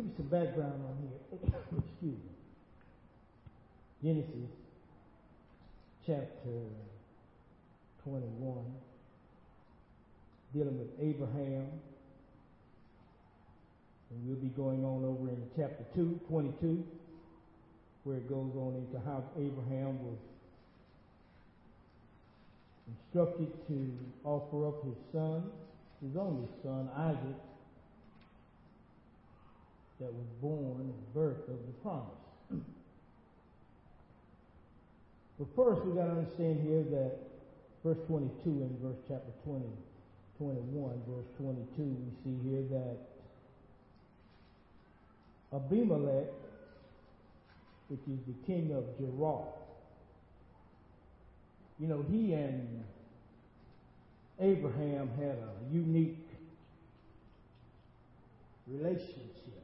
give you some background on here. Excuse me. Genesis chapter 21, dealing with Abraham. And we'll be going on over in chapter 2, 22, where it goes on into how Abraham was instructed to offer up his son, his only son, Isaac, that was born birth of the promise. but first, we've got to understand here that verse 22 in verse chapter 20, 21, verse 22, we see here that Abimelech, which is the king of Gerar, you know, he and Abraham had a unique relationship.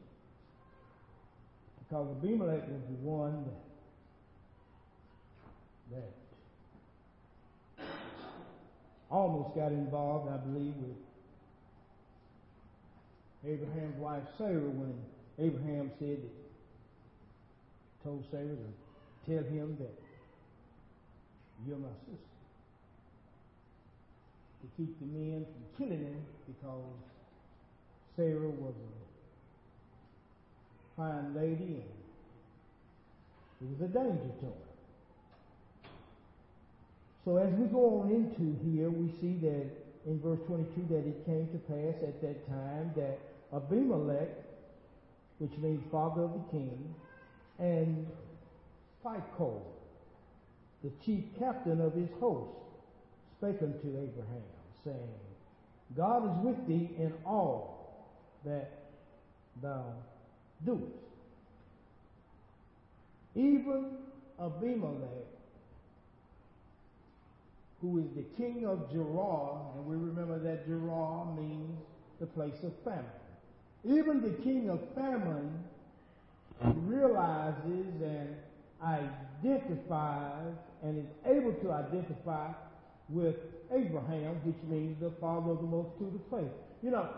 Because Abimelech was the one that, that almost got involved, I believe, with Abraham's wife Sarah when Abraham said that, told Sarah to tell him that you're my sister. To keep the men from killing him because Sarah was a fine lady, and it was a danger to her. So as we go on into here, we see that in verse 22 that it came to pass at that time that Abimelech, which means father of the king, and Phicol, the chief captain of his host, spake unto Abraham, saying, God is with thee in all that thou doest. Even Abimelech, who is the king of Gerar, and we remember that Gerar means the place of famine. Even the king of famine realizes and identifies and is able to identify with Abraham, which means the father of the multitude of faith. You know,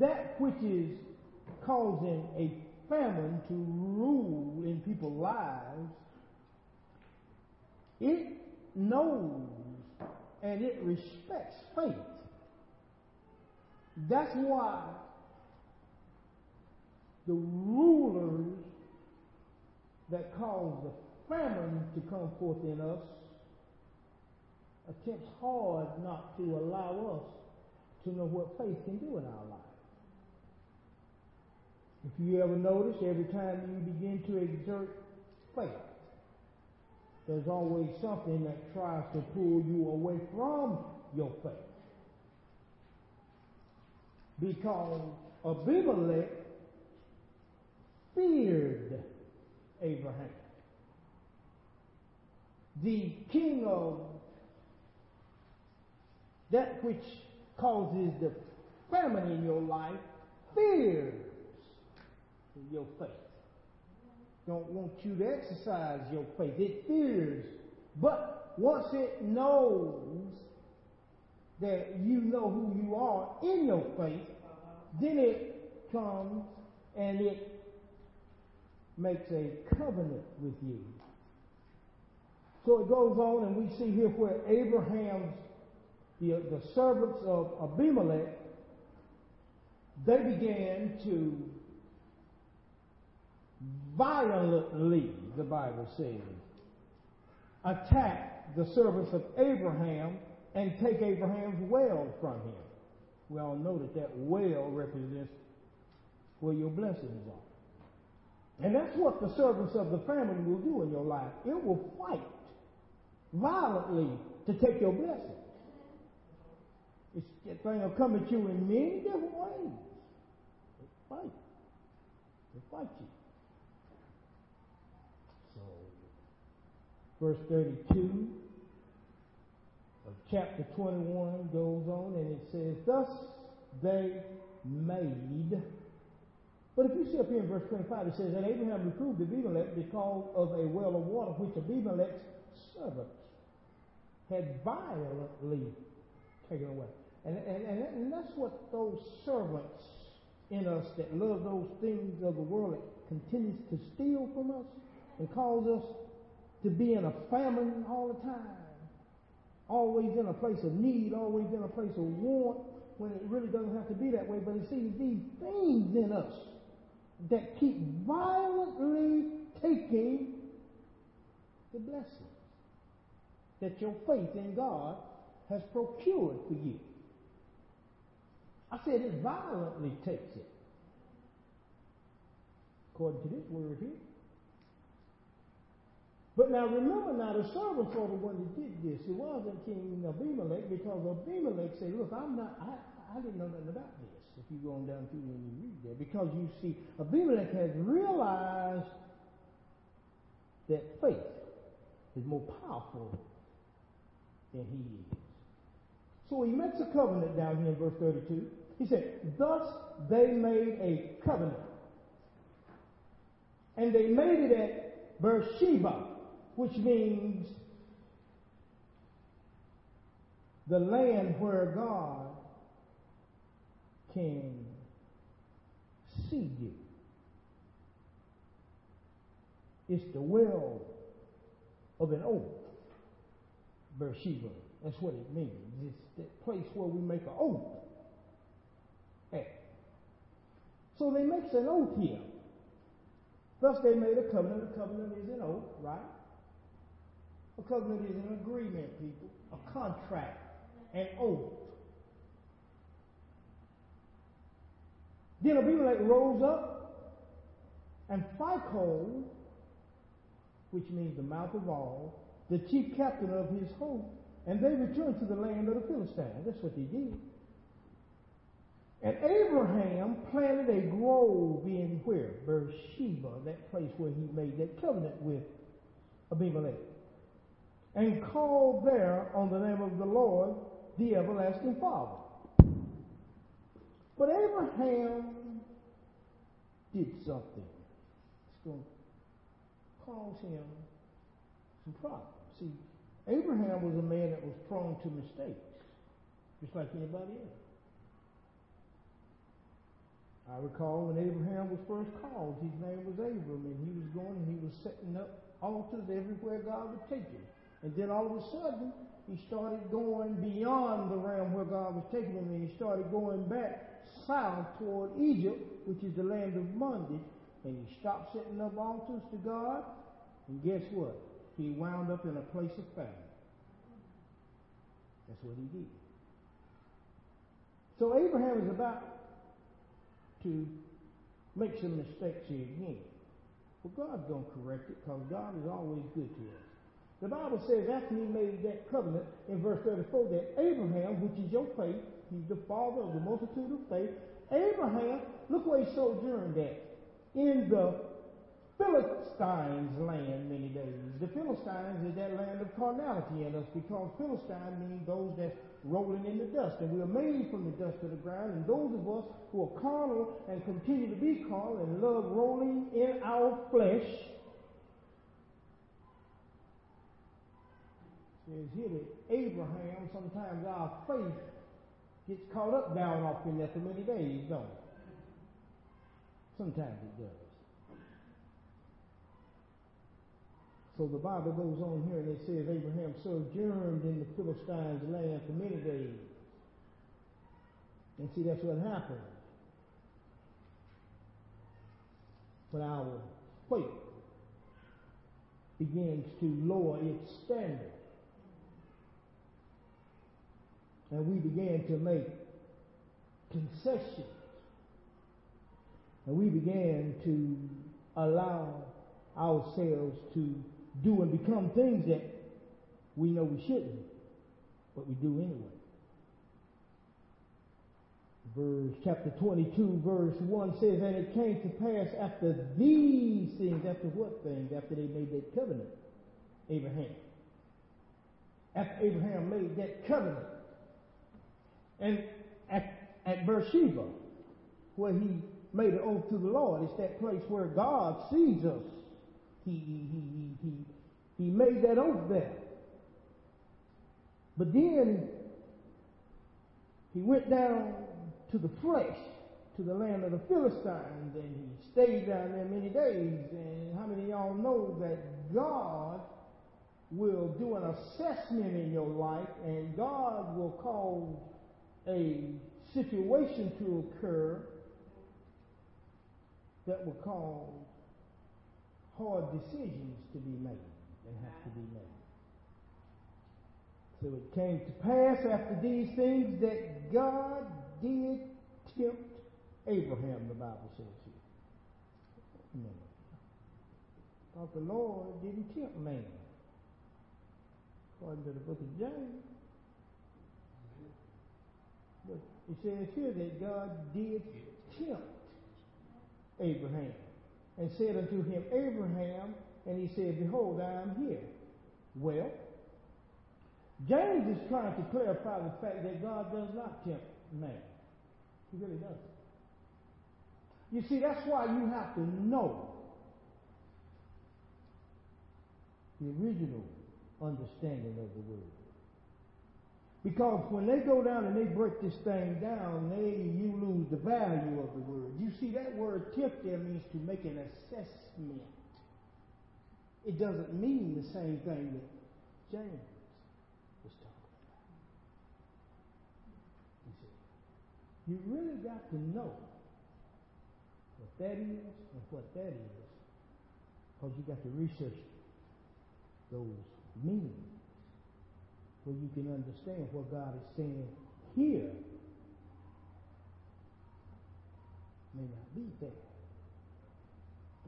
that which is causing a famine to rule in people's lives, it knows and it respects faith. That's why the rulers that cause the famine to come forth in us attempts hard not to allow us to know what faith can do in our lives. If you ever notice, every time you begin to exert faith, there's always something that tries to pull you away from your faith. Because Abimelech feared Abraham. The king of that which causes the famine in your life your faith. Don't want you to exercise your faith. It fears. But once it knows that you know who you are in your faith, then it comes and it makes a covenant with you. So it goes on, and we see here where Abraham's, the, the servants of Abimelech, they began to violently, the Bible says, attack the servants of Abraham and take Abraham's well from him. We all know that that well represents where your blessings are. And that's what the servants of the family will do in your life. It will fight violently to take your blessings. It's, that thing will come at you in many different ways. They fight. They fight you. Verse 32 of chapter 21 goes on and it says, Thus they made. But if you see up here in verse 25, it says, And Abraham reproved Abimelech because of a well of water which Abimelech's servants had violently taken away. And, and, and, that's what those servants in us that love those things of the world that continues to steal from us and cause us to be in a famine all the time. Always in a place of need, always in a place of want, when it really doesn't have to be that way. But you see, these things in us that keep violently taking the blessings that your faith in God has procured for you. I said it violently takes it. According to this word here. But now remember now the servants are the one that did this. It wasn't King Abimelech because Abimelech said, look, I'm not, I, I didn't know nothing about this. If you go on down through and you read there. Because you see, Abimelech has realized that faith is more powerful than he is. So he makes a covenant down here in verse 32. He said, Thus they made a covenant. And they made it at Beersheba, which means the land where God can see you. It's the well of an oath. Beersheba. That's what it means. It's that place where we make an oath at. So they make an oath here. Thus they made a covenant. A covenant is an oath, right? A covenant is an agreement, people. A contract. An oath. Then Abimelech rose up and Phicol, which means the mouth of all, the chief captain of his host, and they returned to the land of the Philistines. That's what they did. And Abraham planted a grove in where? Beersheba, that place where he made that covenant with Abimelech. And called there on the name of the Lord, the everlasting Father. But Abraham did something. It's going to cause him some problems. See, Abraham was a man that was prone to mistakes, just like anybody else. I recall when Abraham was first called, his name was Abram, and he was going and he was setting up altars everywhere God would take him. And then all of a sudden, he started going beyond the realm where God was taking him, and he started going back south toward Egypt, which is the land of bondage. And he stopped setting up altars to God, and guess what? He wound up in a place of famine. That's what he did. So Abraham is about to make some mistakes here again. But God's going to correct it because God is always good to us. The Bible says after he made that covenant in verse 34 that Abraham, which is your faith, he's the father of the multitude of faith, Abraham, look where he sojourned at. In the Philistines' land many days. The Philistines is that land of carnality in us because Philistine means those that's rolling in the dust. And we are made from the dust of the ground. And those of us who are carnal and continue to be carnal and love rolling in our flesh says here that Abraham, sometimes our faith gets caught up down off in there for many days, don't it? Sometimes it does. So the Bible goes on here and it says Abraham sojourned in the Philistines' land for many days. And see, that's what happens when our faith begins to lower its standard. And we began to make concessions. And we began to allow ourselves to do and become things that we know we shouldn't, but we do anyway. Verse chapter 22, verse 1 says, And it came to pass after these things, after what things? After they made that covenant, Abraham. After Abraham made that covenant. And at, at Beersheba, where he made an oath to the Lord, it's that place where God sees us he, he, he, he, he made that oath there. But then he went down to the flesh to the land of the Philistines, and he stayed down there many days. And how many of y'all know that God will do an assessment in your life, and God will cause a situation to occur that will cause hard decisions to be made and have to be made. So it came to pass after these things that God did tempt Abraham, the Bible says here. No. Thought the Lord didn't tempt man. According to the book of James. But it says here that God did tempt Abraham and said unto him, Abraham, and he said, Behold, I am here. Well, James is trying to clarify the fact that God does not tempt man. He really doesn't. You see, that's why you have to know the original understanding of the word. Because when they go down and they break this thing down, they you lose the value of the word. You see, that word tempt there means to make an assessment. It doesn't mean the same thing that James was talking about. You see, you really got to know what that is and what that is, because you got to research those meanings where you can understand what God is saying here may not be there.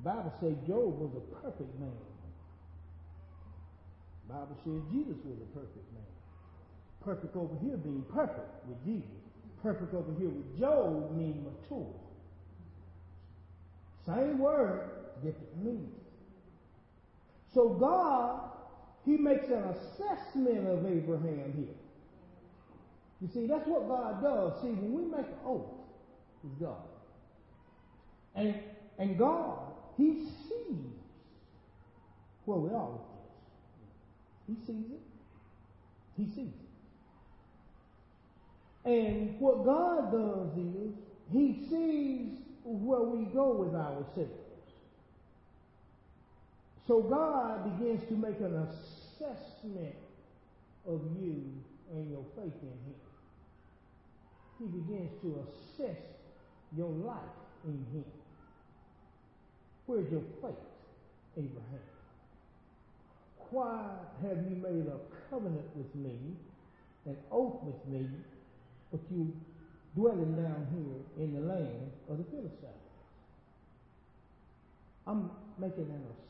The Bible says Job was a perfect man. The Bible says Jesus was a perfect man. Perfect over here being perfect with Jesus. Perfect over here with Job means mature. Same word, different meaning. So God he makes an assessment of Abraham here. You see, that's what God does. See, when we make an oath with God, and and God, He sees where we are with this. He sees it. He sees it. And what God does is He sees where we go with ourselves. So God begins to make an assessment of you and your faith in Him. He begins to assess your life in Him. Where's your faith, Abraham? Why have you made a covenant with me, an oath with me, but you dwelling down here in the land of the Philistines? I'm making an assessment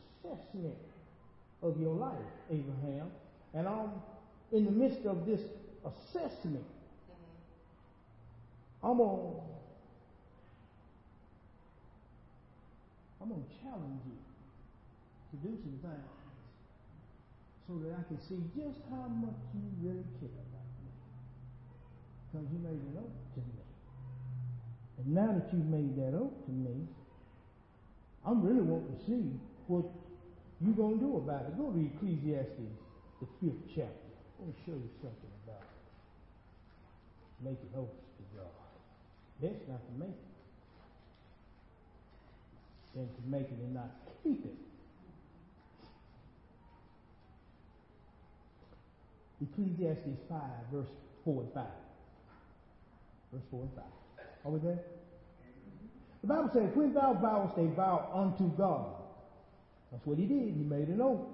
of your life, Abraham. And I'm in the midst of this assessment. Mm-hmm. I'm going I'm going to challenge you to do some things so that I can see just how much you really care about me. Because you made an oath to me. And now that you've made that oath to me, I'm really wanting to see what you're going to do about it. Go to Ecclesiastes, the fifth chapter. Let me show you something about making oaths to God. Best not to make it than to make it and not keep it. Ecclesiastes 5, verse 4 and 5. Verse 4 and 5. Are we there? The Bible says, when thou vowest a vow unto God, that's what he did. He made an oath.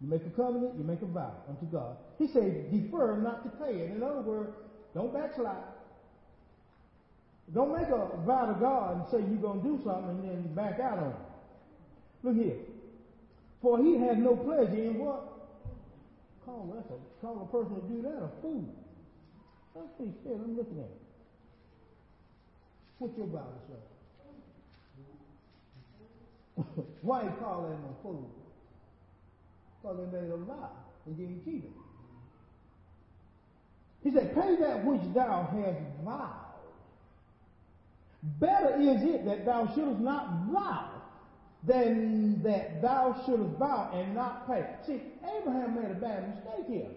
You make a covenant, you make a vow unto God. He said, defer not to pay it. In other words, don't backslide. Don't make a vow to God and say you're going to do something and then back out on it. Look here. For he has no pleasure in what? Call, that's a, call a person to do that a fool. That's what he said. I'm looking at it. What's your Bible say? Why call that a fool? Because they made a vow and didn't keep it. He said, Pay that which thou hast vowed. Better is it that thou shouldest not vow than that thou shouldest vow and not pay. See, Abraham made a bad mistake here.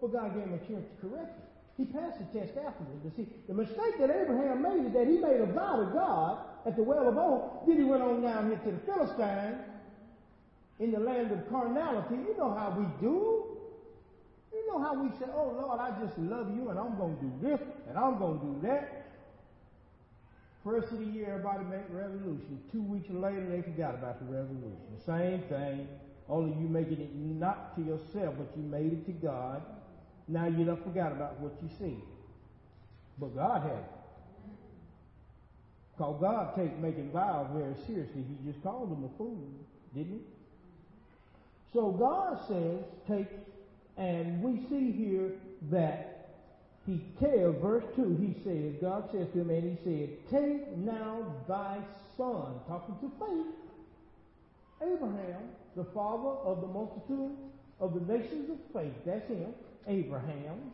But God gave him a chance to correct it. He passed the test afterwards. But see, the mistake that Abraham made is that he made a vow to God at the well of old. Then he went on down here to the Philistines in the land of carnality. You know how we do. You know how we say, oh Lord, I just love you and I'm going to do this and I'm going to do that. First of the year, everybody make resolution. Two weeks later, they forgot about the resolution. Same thing, only you making it not to yourself, but you made it to God. Now you don't forgot about what you see. But God had it. Because God take making vows very seriously. He just called them a fool, didn't he? So God says, take, and we see here that he tells, verse 2, he says, God says to him, and he said, Take now thy son, talking to faith, Abraham, the father of the multitude of the nations of faith. That's him, Abraham.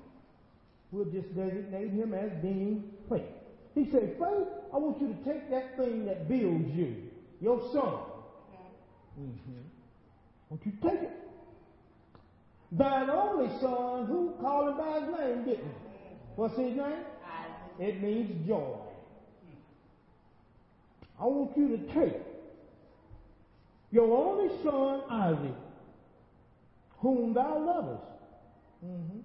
We'll just designate him as being faith. He said, Faith, I want you to take that thing that builds you, your son. Mm-hmm. I want you take it. Thine only son, who called him by his name, didn't he? What's his name? It means joy. I want you to take your only son, Isaac, whom thou lovest, mm-hmm,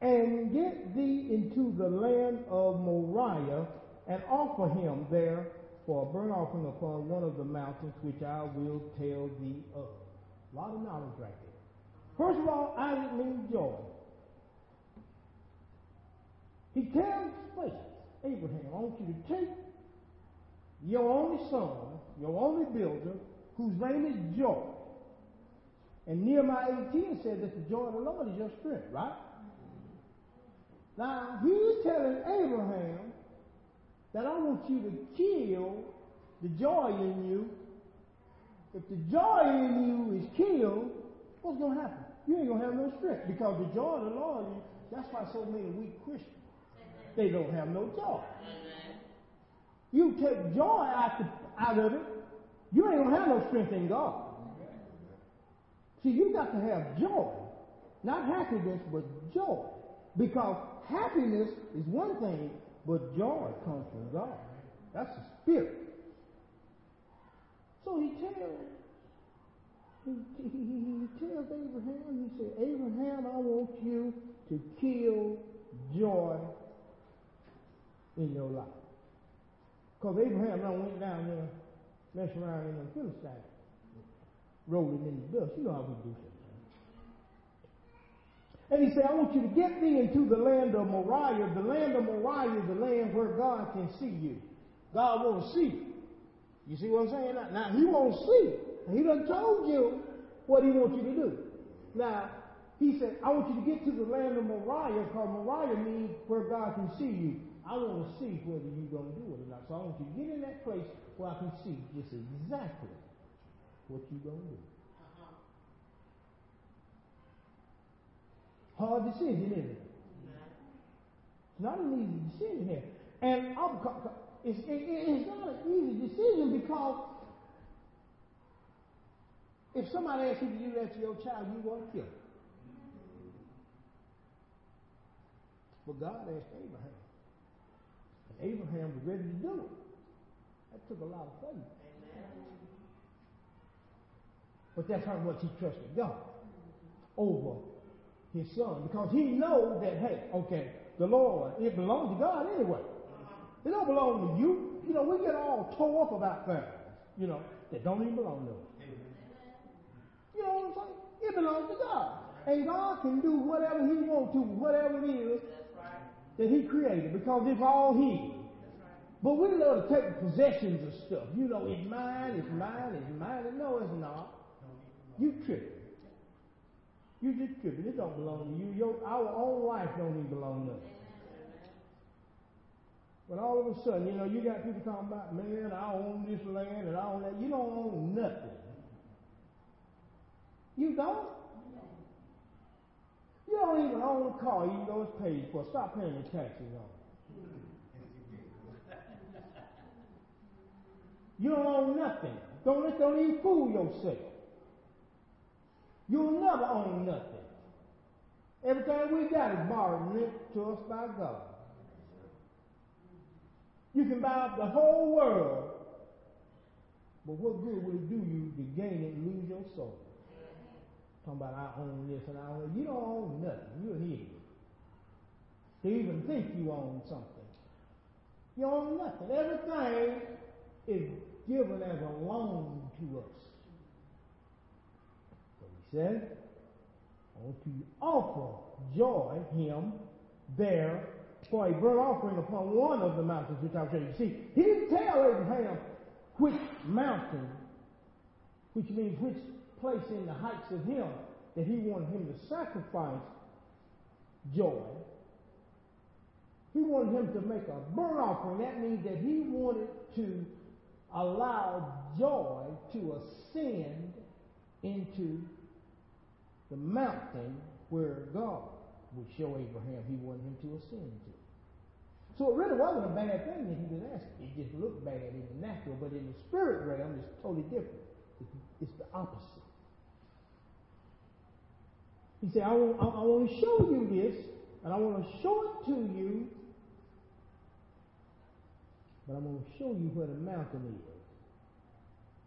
and get thee into the land of Moriah and offer him there for a burnt offering upon one of the mountains which I will tell thee of. A lot of knowledge right there. First of all, Isaac means joy. He tells faith, Abraham, I want you to take your only son, your only builder, whose name is joy. And Nehemiah 18 says that the joy of the Lord is your strength, right? Now, he's telling Abraham that I want you to kill the joy in you. If the joy in you is killed, what's going to happen? You ain't going to have no strength because the joy of the Lord, that's why so many weak Christians they don't have no joy. You take joy out, the, out of it, you ain't gonna have no strength in God. See, you got to have joy. Not happiness, but joy. Because happiness is one thing, but joy comes from God. That's the spirit. So he tells, he, he, tells Abraham, he said, Abraham, I want you to kill joy in your life. Because Abraham now went down there, messed around in the Philistine, rolling in the dust. You know how we do sometimes. And he said, I want you to get me into the land of Moriah. The land of Moriah is the land where God can see you. God won't see you. You see what I'm saying? Now, now he won't see. He done told you what he wants you to do. Now, he said, I want you to get to the land of Moriah, because Moriah means where God can see you. I want to see whether you're going to do it or not. So I want you to get in that place where I can see just exactly what you're going to do. Hard decision, isn't it? It's not an easy decision here. And it's, it's not an easy decision because if somebody asks you to do that to your child, you want to kill him. But God asked Abraham. And Abraham was ready to do it. That took a lot of faith. But that's how much he trusted God over his son. Because he knows that, hey, okay, the Lord, it belongs to God anyway. It don't belong to you. You know, we get all tore up about things, you know, that don't even belong to us. You know what I'm saying? It belongs to God. And God can do whatever he wants to, whatever it is that he created because it's all his. But we love to take possessions of stuff. You know, it's mine, it's mine, it's mine. No, it's not. You tripping. You just tripping. It don't belong to you. Your, our own life don't even belong to us. But all of a sudden, you know, you got people talking about, man, I own this land and I own that. You don't own nothing. You don't. You don't even own a car, even though it's paid for. Stop paying the taxes on it. You don't own nothing. Don't, don't even fool yourself. You'll never own nothing. Everything we got is borrowed and lent to us by God. You can buy up the whole world, but what good will it do you to gain it and lose your soul? Talking about I own this and I own You don't own nothing. You're idiot. To even think you own something. You own nothing. Everything is given as a loan to us. I want to offer joy him there for a burnt offering upon one of the mountains which I'll show you. See, he didn't tell Abraham which mountain, which means which place in the heights of him that he wanted him to sacrifice joy. He wanted him to make a burnt offering. That means that he wanted to allow joy to ascend into the mountain where God would show Abraham he wanted him to ascend to. So it really wasn't a bad thing that he was asking. It just looked bad in the natural, but in the spirit realm, it's totally different. It's the opposite. He said, I want, I want to show you this, and I want to show it to you, but I'm going to show you where the mountain is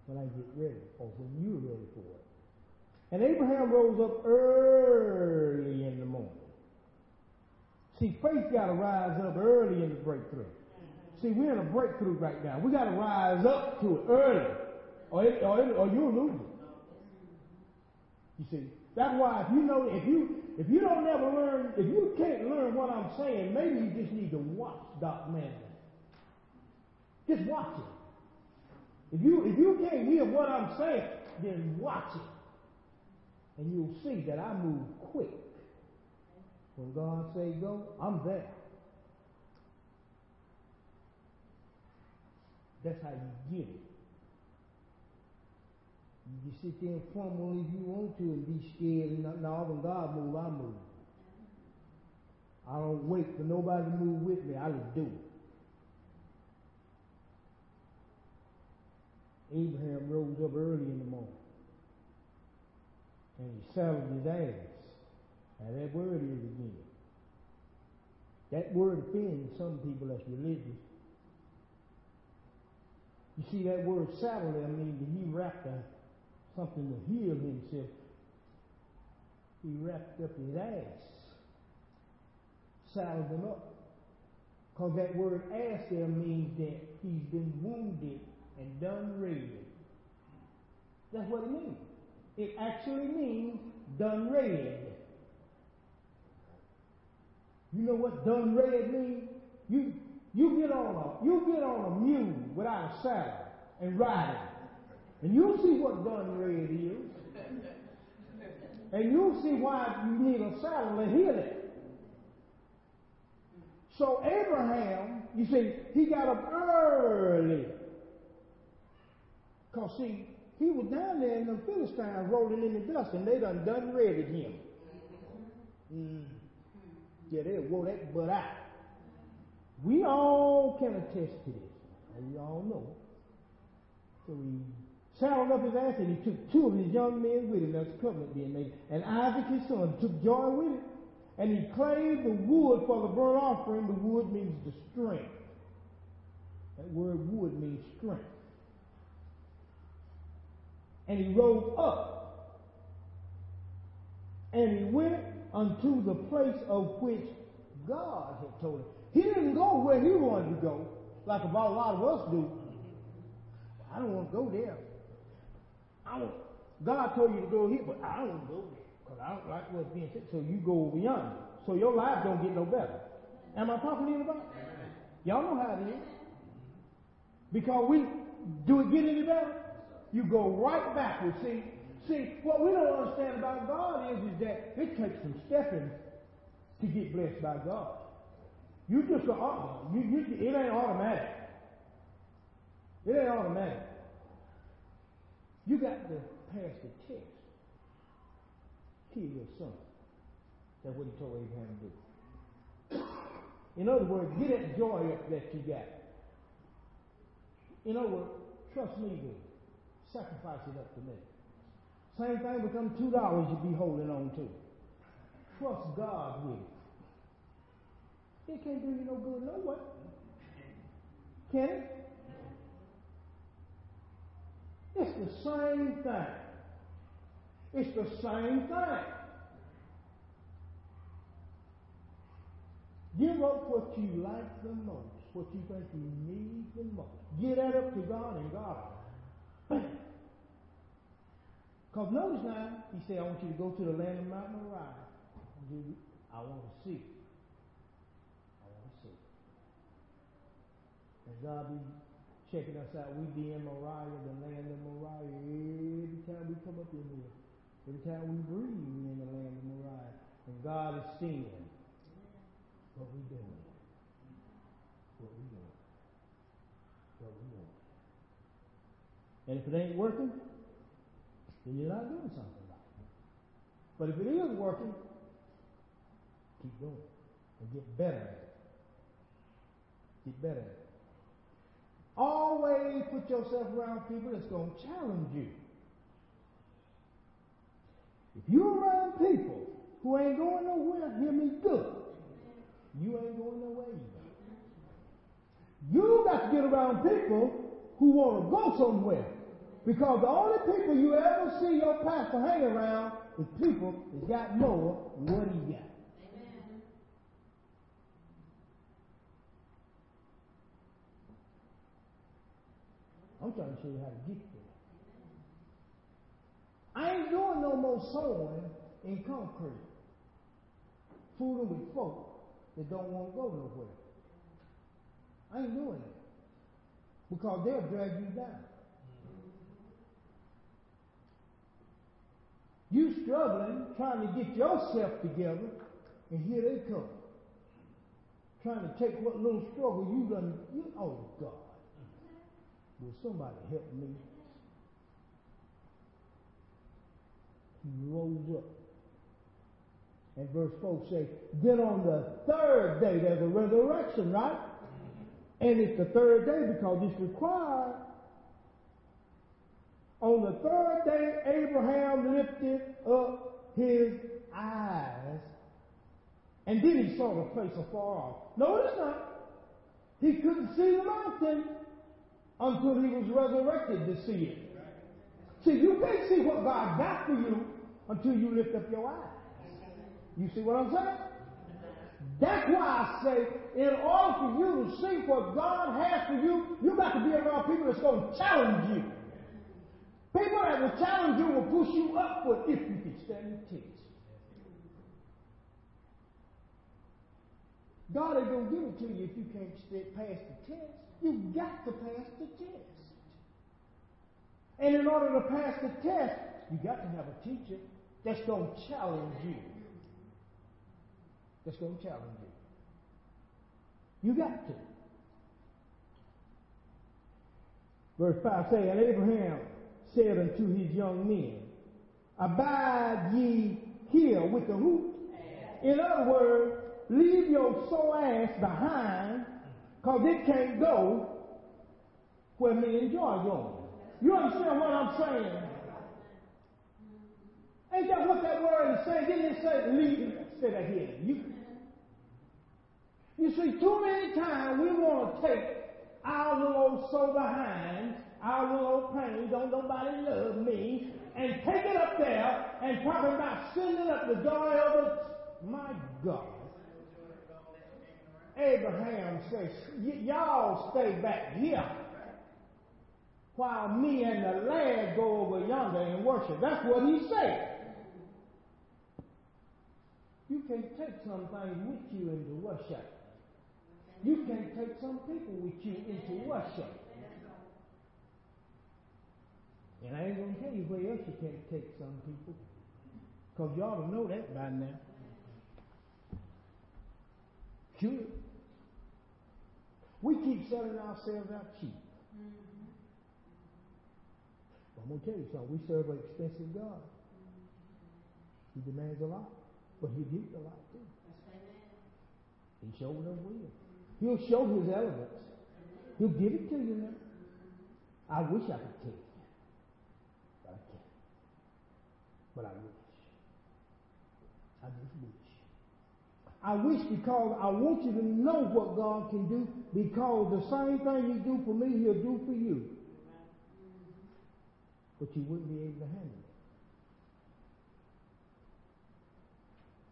when I get ready, or when you're ready for it. And Abraham rose up early in the morning. See, faith got to rise up early in the breakthrough. See, we're in a breakthrough right now. We got to rise up to it early, or, it, or, it, or you'll lose it. You see, that's why if you know, if you if you don't ever learn, if you can't learn what I'm saying, maybe you just need to watch Doc Manley. Just watch it. If you if you can't hear what I'm saying, then watch it and you'll see that I move quick. When God say go, I'm there. That's how you get it. You sit there and fumble if you want to and be scared. And no, when God move, I move. I don't wait for nobody to move with me. I just do it. Abraham rose up early in the morning and he settled his ass. Now that word is again. That word offends some people that's religious. You see, that word saddle there means that he wrapped a, something to heal himself. He wrapped up his ass, saddled him up. Because that word ass there means that he's been wounded and done raided. That's what it means. It actually means done red. You know what done red means? You you get on a you get on a mule without a saddle and ride it. And you'll see what done red is. And you'll see why you need a saddle to heal it. So Abraham, you see, he got up early. Because see, he was down there in the Philistines rolling in the dust, and they done done ready him. Mm. Yeah, they wore that butt out. We all can attest to this. And we all know. So he saddled up his ass and he took two of his young men with him. That's covenant being made. And Isaac his son took joy with him. And he clave the wood for the burnt offering. The wood means the strength. That word wood means strength and he rose up and he went unto the place of which God had told him. He didn't go where he wanted to go, like about a lot of us do. I don't want to go there. I God told you to go here, but I don't want to go there because I don't like what's being said. So you go over yonder. So your life don't get no better. Am I talking to anybody? Y'all know how it is. Because we do it get any better? You go right backwards. See, see, what we don't understand about God is, is that it takes some stepping to get blessed by God. You just go, uh you, you, it ain't automatic. It ain't automatic. You got to pass the test. Kill your son. That's what he told Abraham to do. In other words, get that joy up that you got. In other words, trust me, dude. Sacrifice it up to me. Same thing with them two dollars you be holding on to. trust God with it. It can't do you no good no way. Can it? It's the same thing. It's the same thing. Give up what you like the most, what you think you need the most. Get that up to God and God. Because notice now, he said, I want you to go to the land of Mount Moriah. I want to see. I want to see. And God be checking us out. We be in Moriah, the land of Moriah. Every time we come up in here, every time we breathe, we in the land of Moriah. And God is seeing what we doing. What we doing. What we doing. And if it ain't working, then you're not doing something right. But if it is working, keep going and get better at it. Get better at it. Always put yourself around people that's going to challenge you. If you're around people who ain't going nowhere, hear me good. You ain't going nowhere either. You got to get around people who want to go somewhere. Because the only people you ever see your pastor hang around is people that got more than what he got. I'm trying to show you how to get there. I ain't doing no more sowing in concrete. Fooling with folk that don't want to go nowhere. I ain't doing it. Because they'll drag you down. You struggling, trying to get yourself together, and here they come. Trying to take what little struggle you done, you, oh God. Will somebody help me? He rose up. And verse 4 says, then on the third day there's a resurrection, right? And it's the third day because it's required on the third day, Abraham lifted up his eyes, and then he saw the place afar off. Notice not. He couldn't see the mountain until he was resurrected to see it. See, you can't see what God got for you until you lift up your eyes. You see what I'm saying? That's why I say, in order for you to see what God has for you, you got to be around people that's going to challenge you. People that will challenge you will push you upward if you can stand the test. God ain't going to give it to you if you can't pass the test. You've got to pass the test. And in order to pass the test, you got to have a teacher that's going to challenge you. That's going to challenge you. You got to. Verse 5 say, And Abraham said unto his young men, Abide ye here with the who? In other words, leave your soul ass behind, because it can't go where me and Joy going. You understand what I'm saying? Ain't that what that word is saying? Didn't it say leave? That here. You, you see, too many times we want to take our little old soul behind our little pain, don't nobody love me, and take it up there and talk about sending up the joy of it. My God. Abraham says, y'all stay back here while me and the lad go over yonder and worship. That's what he said. You can take some things with you into worship. You can take some people with you into worship. And I ain't going to tell you where else you can't take some people. Because you ought to know that by now. Sure. We keep selling ourselves out cheap. Mm-hmm. I'm going to tell you something. We serve an expensive God. He demands a lot, but he gives a lot too. He showed us will. He'll show his elements. He'll give it to you now. I wish I could take but I can't. But I wish. I just wish. I wish because I want you to know what God can do because the same thing He do for me, He'll do for you. But you wouldn't be able to handle it.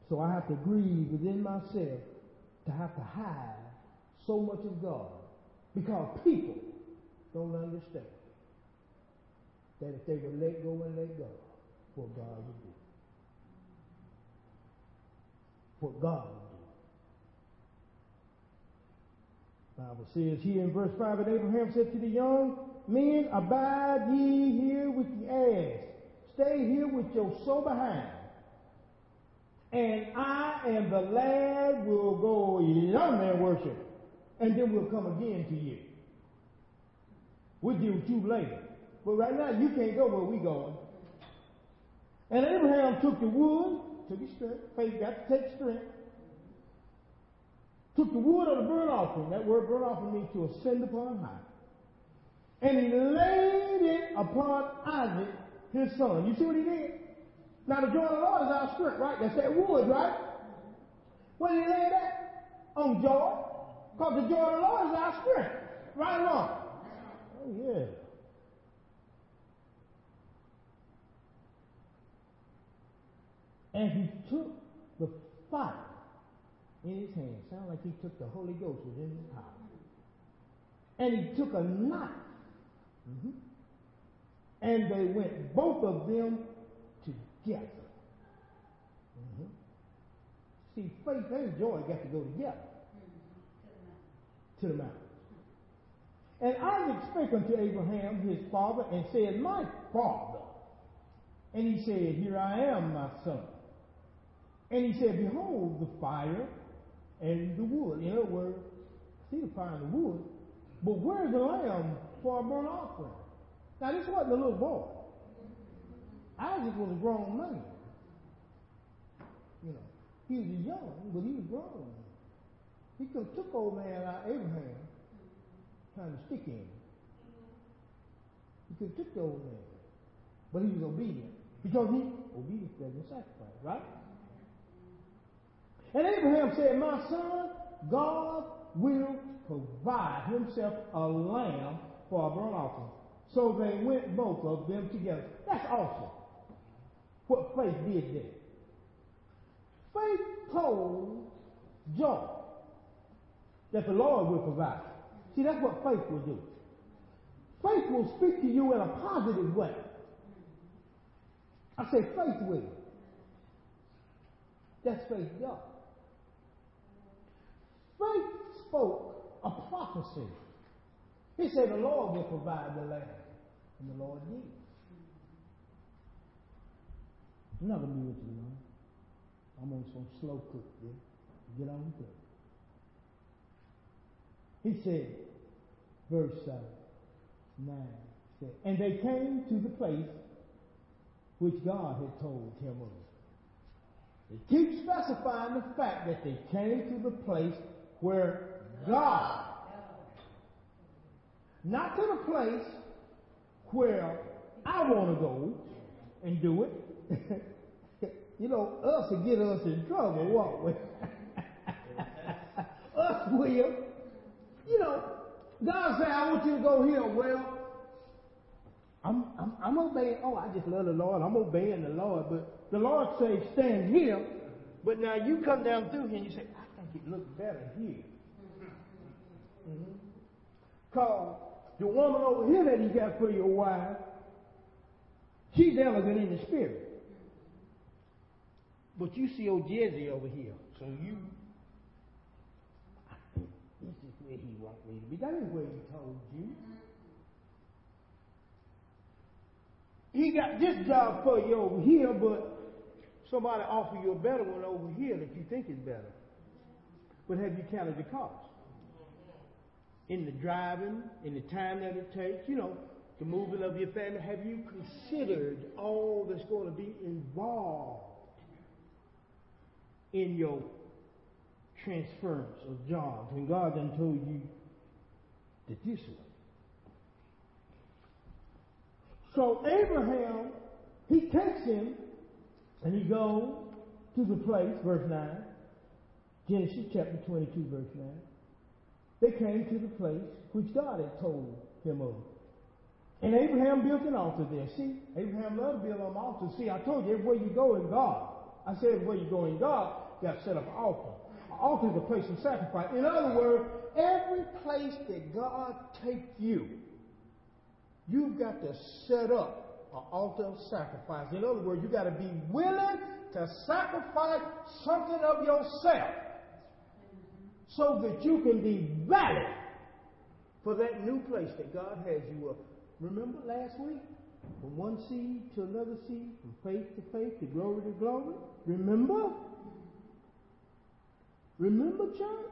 So I have to grieve within myself to have to hide so much of God because people don't understand that if they would let go and let God, what God would do. What God would do. Bible says here in verse 5 that Abraham said to the young men, Abide ye here with the ass. Stay here with your soul behind. And I and the lad will go yonder and worship. And then we'll come again to you. We'll deal with you later. But right now, you can't go where we going. And Abraham took the wood, took his strength. Faith got to take strength. Took the wood of the burnt offering. That word burnt offering means to ascend upon high. And he laid it upon Isaac, his son. You see what he did? Now the joy of the Lord is our strength, right? That's that wood, right? Where did he lay that? On joy. Because the joy of the Lord is our strength. Right or wrong? Oh yeah. And he took the fire in his hand. Sound like he took the Holy Ghost within his power. And he took a knife. Mm-hmm. And they went, both of them, together. Mm-hmm. See, faith and joy got to go together. To the mountain. And Isaac spake unto Abraham, his father, and said, My father. And he said, Here I am, my son. And he said, Behold the fire and the wood. In other words, see the fire and the wood. But where's the lamb for a burnt offering? Now, this wasn't a little boy. Isaac was a grown man. You know, he was young, but he was grown. He could have took old man like Abraham, trying to stick him. He could have took the old man, but he was obedient because he obedience doesn't sacrifice, right? And Abraham said, My son, God will provide himself a lamb for a burnt offering. So they went both of them together. That's awesome. What faith did there. Faith told Job that the Lord will provide. See, that's what faith will do. Faith will speak to you in a positive way. I say faith will. That's faith God. Faith spoke a prophecy. He said the Lord will provide the land. And the Lord did. I'm not going to be with you long. I'm on some slow cook there. Get on with it. He said, verse uh, 9, said, And they came to the place which God had told him of. They keep specifying the fact that they came to the place where God, not to the place where I want to go and do it. you know, us will get us in trouble, won't we? us will. You know, God say, I want you to go here. Well, I'm, I'm, I'm obeying. Oh, I just love the Lord. I'm obeying the Lord. But the Lord says, stand here. But now you come down through here and you say, I it looks better here. Because mm-hmm. the woman over here that you got for your wife, she's elegant in the spirit. But you see old Jesse over here. So you, this is where he wants me to be. That is where he told you. He got this job for you over here, but somebody offer you a better one over here that you think is better. But have you counted the cost? In the driving, in the time that it takes, you know, the moving of your family, have you considered all that's going to be involved in your transference of jobs? And God done told you that this way. So Abraham, he takes him and he goes to the place, verse 9, Genesis chapter 22, verse 9. They came to the place which God had told him of. And Abraham built an altar there. See, Abraham loved to build an altar. See, I told you, everywhere you go in God, I said everywhere you go in God, you got to set up an altar. An altar is a place of sacrifice. In other words, every place that God takes you, you've got to set up an altar of sacrifice. In other words, you've got to be willing to sacrifice something of yourself so that you can be valid for that new place that God has you up. Remember last week? From one seed to another seed, from faith to faith, to glory to glory. Remember? Remember, church?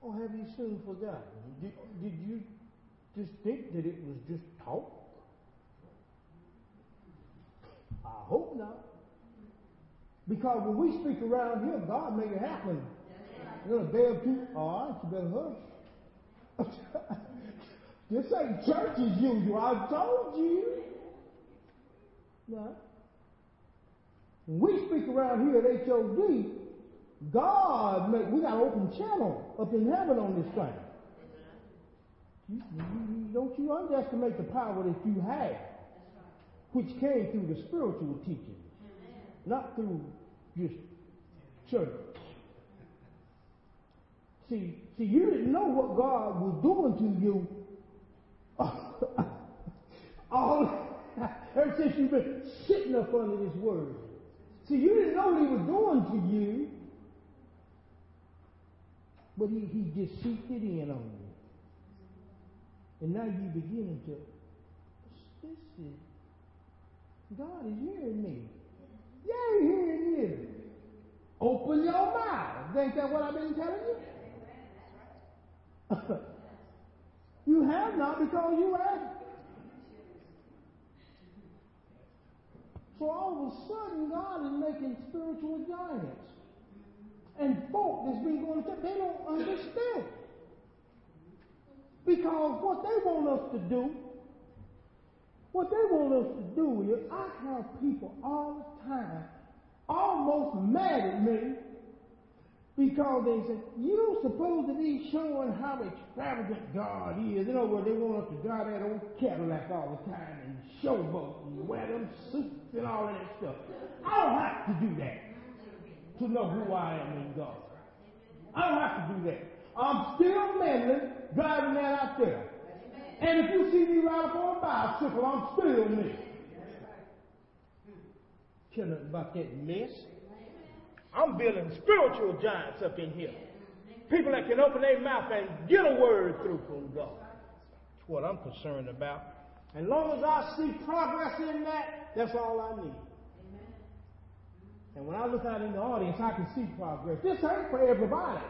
Or have you soon forgotten? Did, did you just think that it was just talk? I hope not. Because when we speak around here, God make it happen. You know, a day or all right, you better hush. this ain't church as usual. I told you. No. When we speak around here at HOD, God make we got an open channel up in heaven on this thing. You, you, don't you underestimate the power that you have, which came through the spiritual teaching, not through just church. See, see, you didn't know what God was doing to you all ever since you've been sitting up under this word. See, you didn't know what he was doing to you, but he, he just seeped it in on you. And now you're beginning to, this is, God is hearing me. Yeah, he's hearing you. Open your mouth. Ain't that what I've been telling you? you have not because you ask. So all of a sudden, God is making spiritual giants. And folk that's been going to they don't understand. Because what they want us to do, what they want us to do is, I have people all the time almost mad at me because they say, you're supposed to be showing how extravagant God is. In other words, they want us to drive that old Cadillac all the time and showboat and wear them suits and all of that stuff. I don't have to do that to know who I am in God. I don't have to do that. I'm still meddling, driving that out there. And if you see me ride up on a bicycle, I'm still me. Nothing about that mess. I'm building spiritual giants up in here. People that can open their mouth and get a word through from God. That's what I'm concerned about. As long as I see progress in that, that's all I need. And when I look out in the audience, I can see progress. This ain't for everybody.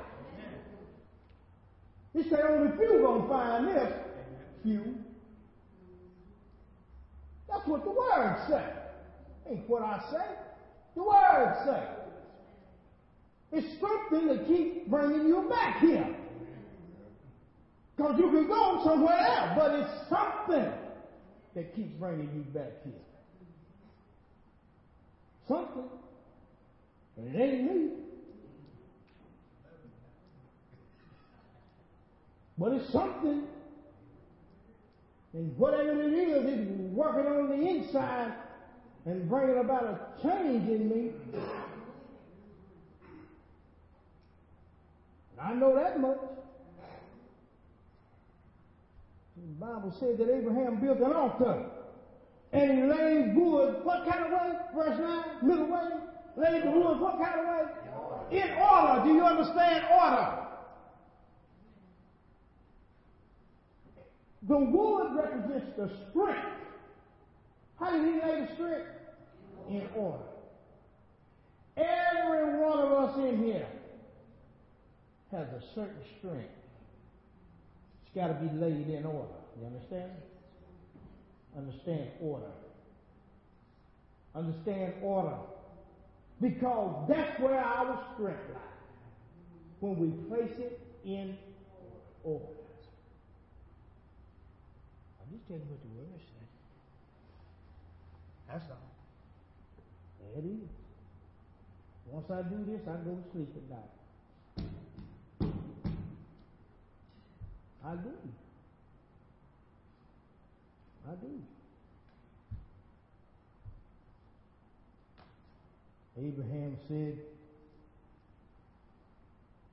He said only few gonna find this. Few. That's what the word say. Ain't what I say. The word say. It's something that keeps bringing you back here. Because you can go somewhere else, but it's something that keeps bringing you back here. Something. And it ain't me. But it's something. And whatever it is, it's working on the inside and bringing about a change in me. I know that much. The Bible said that Abraham built an altar. And he laid wood, what kind of way? Verse 9, middle way. Laid the wood, what kind of way? In order. Do you understand order? The wood represents the strength. How did he lay the strength? In order. Every one of us in here has a certain strength. It's got to be laid in order. You understand? Understand order. Understand order. Because that's where our strength lies. When we place it in order. I'm just telling you what the word says. That's all. There it is. Once I do this, I go to sleep at night. I do. I do. Abraham said,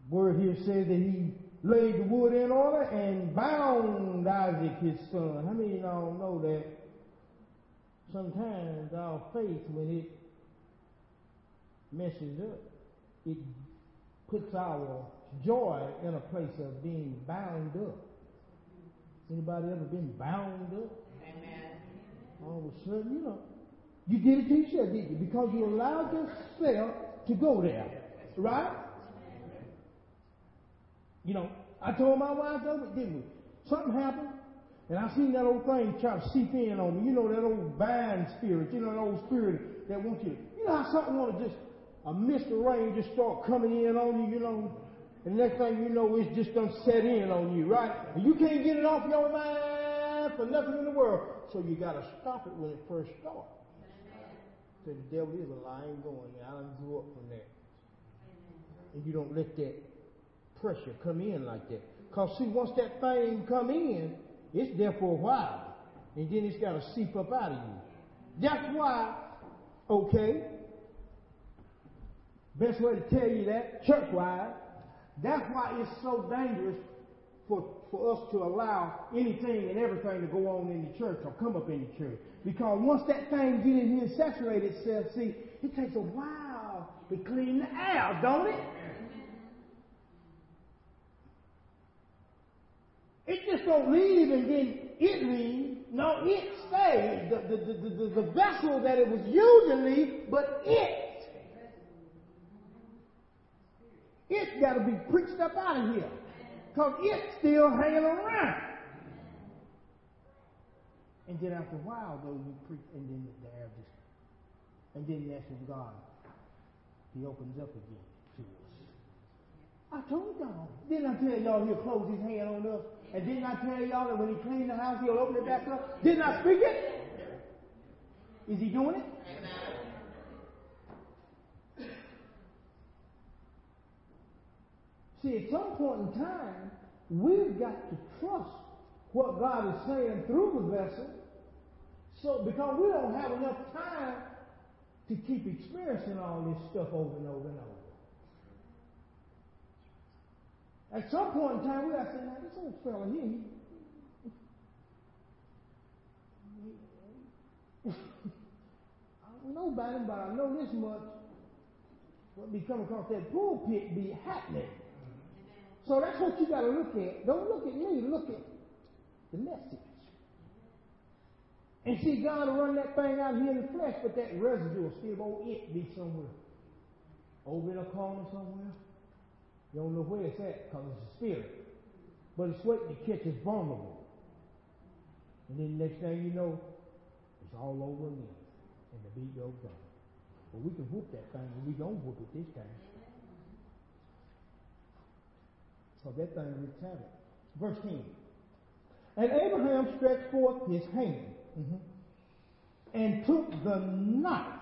word here says that he laid the wood in order and bound Isaac his son. How many of y'all know that sometimes our faith, when it messes up, it puts our joy in a place of being bound up. Anybody ever been bound up? Amen. All of a sudden, you know, you did it to yourself, did you? Because you allowed yourself to go there. Right? You know, I told my wife over, didn't we? Something happened, and I seen that old thing try to seep in on me. You know, that old bind spirit, you know, that old spirit that wants you to, you know how something want to just, a mist of rain just start coming in on you, you know, the next thing you know, it's just done set in on you, right? And you can't get it off your mind for nothing in the world. So you gotta stop it when it first starts. So the devil is a lying going there. I done grew up from that. And you don't let that pressure come in like that. Cause see, once that thing come in, it's there for a while. And then it's gotta seep up out of you. That's why, okay, best way to tell you that, church-wise, that's why it's so dangerous for, for us to allow anything and everything to go on in the church or come up in the church. Because once that thing get in here and saturate itself, see, it takes a while to clean the air, don't it? It just don't leave and then it leaves. No, it stays. The, the, the, the, the vessel that it was used to leave, but it It's got to be preached up out of here. Because it's still hanging around. And then after a while, though, you preach, and then the air just, and then that's when God, He opens up again to us. I told y'all. Didn't I tell y'all He'll close His hand on us? And didn't I tell y'all that when He cleans the house, He'll open it back up? Didn't I speak it? Is He doing it? Amen. See, at some point in time, we've got to trust what God is saying through the vessel. So, because we don't have enough time to keep experiencing all this stuff over and over and over. At some point in time, we got to say, now, this old fella here, he, I don't know about him, but I know this much. What be coming across that pulpit be happening. So that's what you got to look at. Don't look at me, look at the message. And see, God will run that thing out here in the flesh, but that residue will still on it be somewhere. Over in a corner somewhere. You don't know where it's at because it's a spirit. But it's waiting to catch is vulnerable. And then the next thing you know, it's all over again. And the beat goes on. But we can whoop that thing, and we don't whoop it this time. So that thing wreaks havoc. Verse 10. And Abraham stretched forth his hand mm-hmm, and took the knife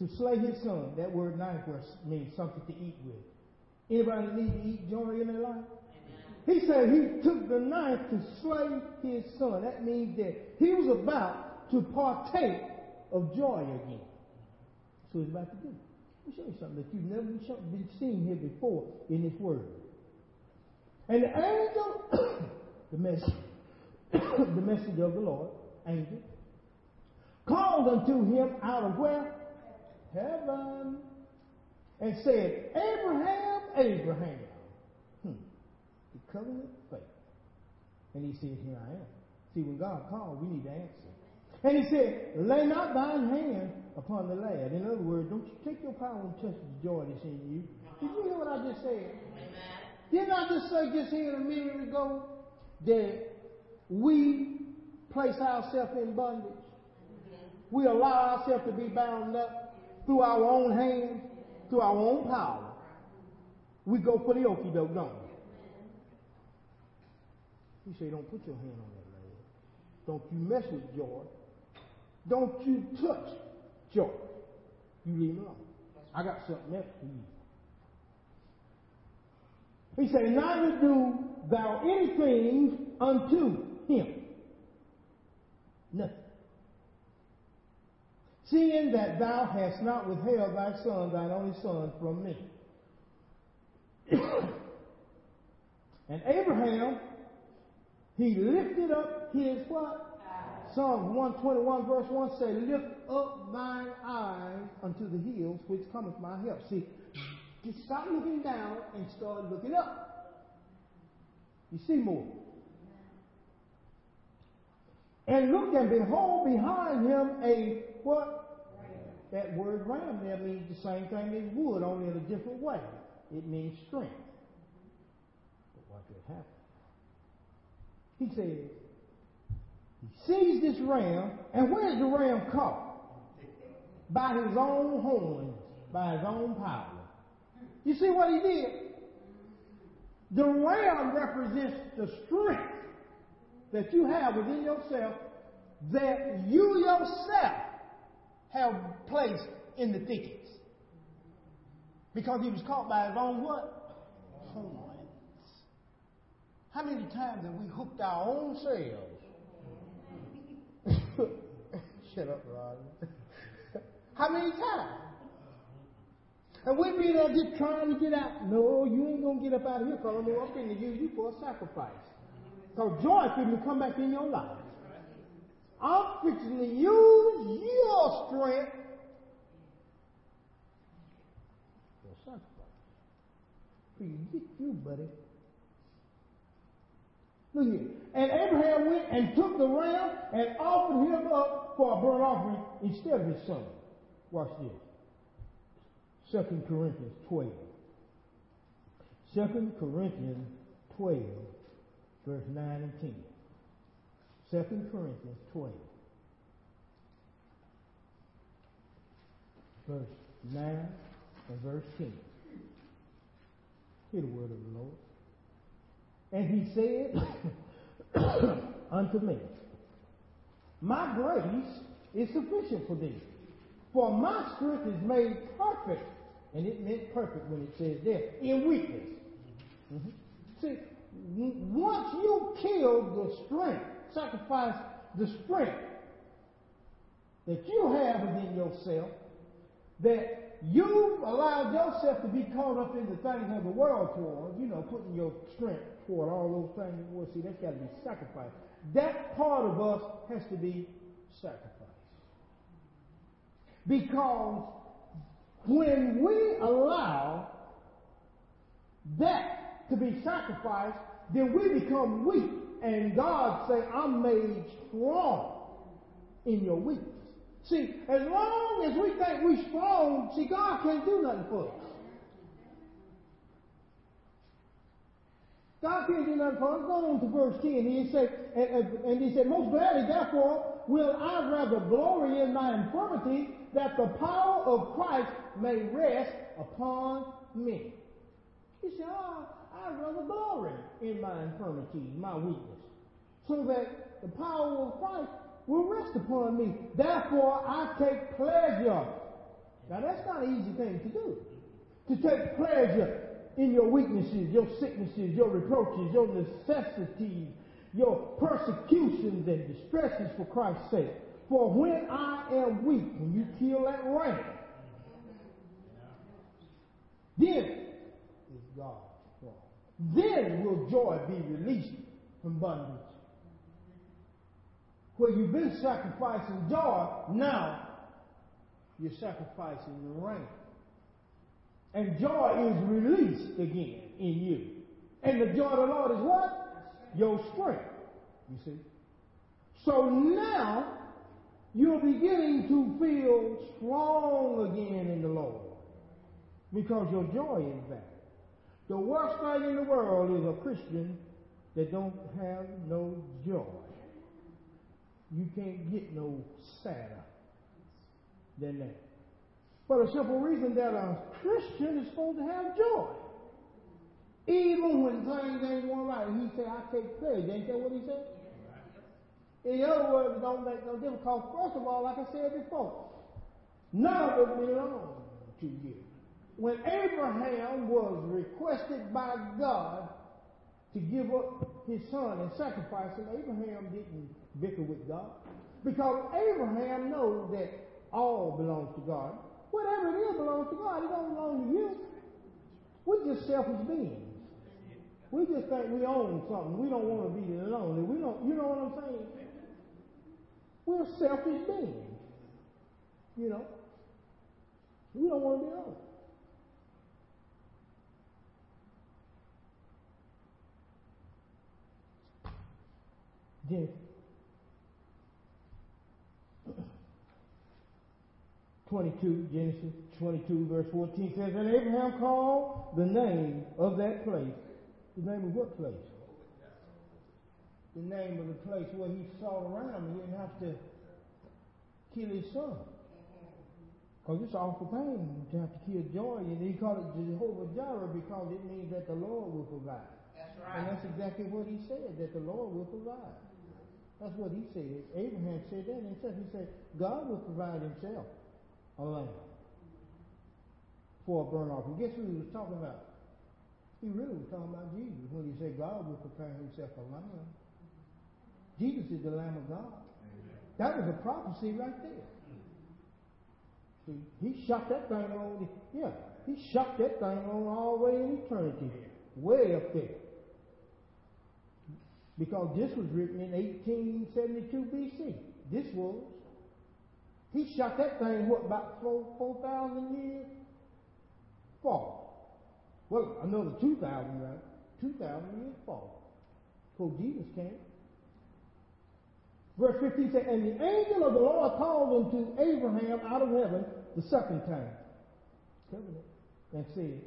to slay his son. That word knife was, means something to eat with. Anybody need to eat joy in their life? He said he took the knife to slay his son. That means that he was about to partake of joy again. So he's about to do. Let me show you something that you've never been seen here before in this word. And the angel, the message, the message of the Lord, angel, called unto him out of where? Heaven. And said, Abraham, Abraham. Hmm. The covenant faith. And he said, Here I am. See, when God called, we need to answer. And he said, Lay not thine hand upon the lad. In other words, don't you take your power and touch the joy that's in you. Did you hear what I just said? Amen. Didn't I just say just here a minute ago that we place ourselves in bondage? We allow ourselves to be bound up through our own hands, through our own power. We go for the okie doke, don't we? He say, don't put your hand on that leg. Don't you mess with joy. Don't you touch joy. You leave it alone. I got something else for you. He said, Neither do thou anything unto him. Nothing. Seeing that thou hast not withheld thy son, thine only son, from me. and Abraham, he lifted up his what? Psalm 121 verse 1 say, Lift up thine eyes unto the hills which cometh my help. See, just stop looking down and start looking up. You see more. And look and behold behind him a what? That word ram there means the same thing as wood, only in a different way. It means strength. But what could happen? He says, he sees this ram, and where's the ram caught? By his own horns, by his own power. You see what he did? The ram represents the strength that you have within yourself that you yourself have placed in the thickets. Because he was caught by his own what? Horns. How many times have we hooked our own selves Shut up, Rod. How many times? And we be there just trying to get out. No, you ain't gonna get up out of here because I'm going to use you for a sacrifice. Because joy to come back in your life. I'm fixing to use your strength for sacrifice. Get you, buddy. Look here. And Abraham went and took the ram and offered him up for a burnt offering instead of his son. Watch this. 2 Corinthians 12. 2 Corinthians 12, verse 9 and 10. 2 Corinthians 12, verse 9 and verse 10. Hear the word of the Lord. And he said unto me, My grace is sufficient for thee, for my strength is made perfect. And it meant perfect when it says there, in weakness. Mm-hmm. See, once you kill the strength, sacrifice the strength that you have within yourself, that you allowed yourself to be caught up in the things of the world toward, you know, putting your strength toward all those things. Well, see, that's got to be sacrificed. That part of us has to be sacrificed. Because when we allow that to be sacrificed, then we become weak. And God say, I'm made strong in your weakness. See, as long as we think we're strong, see, God can't do nothing for us. God can't do nothing for us. Go on to verse 10. He said, and, and he said, Most gladly, therefore, will I rather glory in my infirmity, that the power of Christ may rest upon me. He said, oh, I'd rather glory in my infirmity, my weakness, so that the power of Christ will rest upon me. Therefore, I take pleasure. Now, that's not an easy thing to do. To take pleasure in your weaknesses, your sicknesses, your reproaches, your necessities, your persecutions and distresses for Christ's sake. For when I am weak, when you kill that ram, then is God strong. Then will joy be released from bondage. Where you've been sacrificing joy, now you're sacrificing the rain. And joy is released again in you. And the joy of the Lord is what? Your strength. You see? So now you're beginning to feel strong again in the Lord. Because your joy is back. The worst thing in the world is a Christian that don't have no joy. You can't get no sadder than that. For the simple reason that a Christian is supposed to have joy. Even when things ain't going right. He said, I take pleasure. Ain't that what he said? In other words, don't make no difference. Because first of all, like I said before, none of it belongs to you. When Abraham was requested by God to give up his son and sacrifice him, Abraham didn't bicker with God. Because Abraham knows that all belongs to God. Whatever it is belongs to God. It don't belong to you. We're just selfish beings. We just think we own something. We don't want to be lonely. We don't, you know what I'm saying? We're selfish beings. You know? We don't want to be alone. Genesis 22, Genesis 22, verse 14 says, And Abraham called the name of that place. The name of what place? The name of the place where he saw around. He didn't have to kill his son. Because it's awful pain to have to kill joy. And he called it Jehovah Jireh because it means that the Lord will provide. That's right. And that's exactly what he said, that the Lord will provide. That's what he said. Abraham said that himself. He said, God will provide himself a lamb for a burnt offering. Guess who he was talking about? He really was talking about Jesus when he said God will prepare himself a lamb. Jesus is the Lamb of God. That was a prophecy right there. See, he shot that thing on, yeah, he shot that thing on all the way in eternity, way up there. Because this was written in 1872 BC. This was. He shot that thing, what, about 4,000 years? Fall. Well, another 2,000, right? 2,000 years fall. Before Jesus came. Verse 15 says, And the angel of the Lord called unto Abraham out of heaven the second time. Covenant. And said,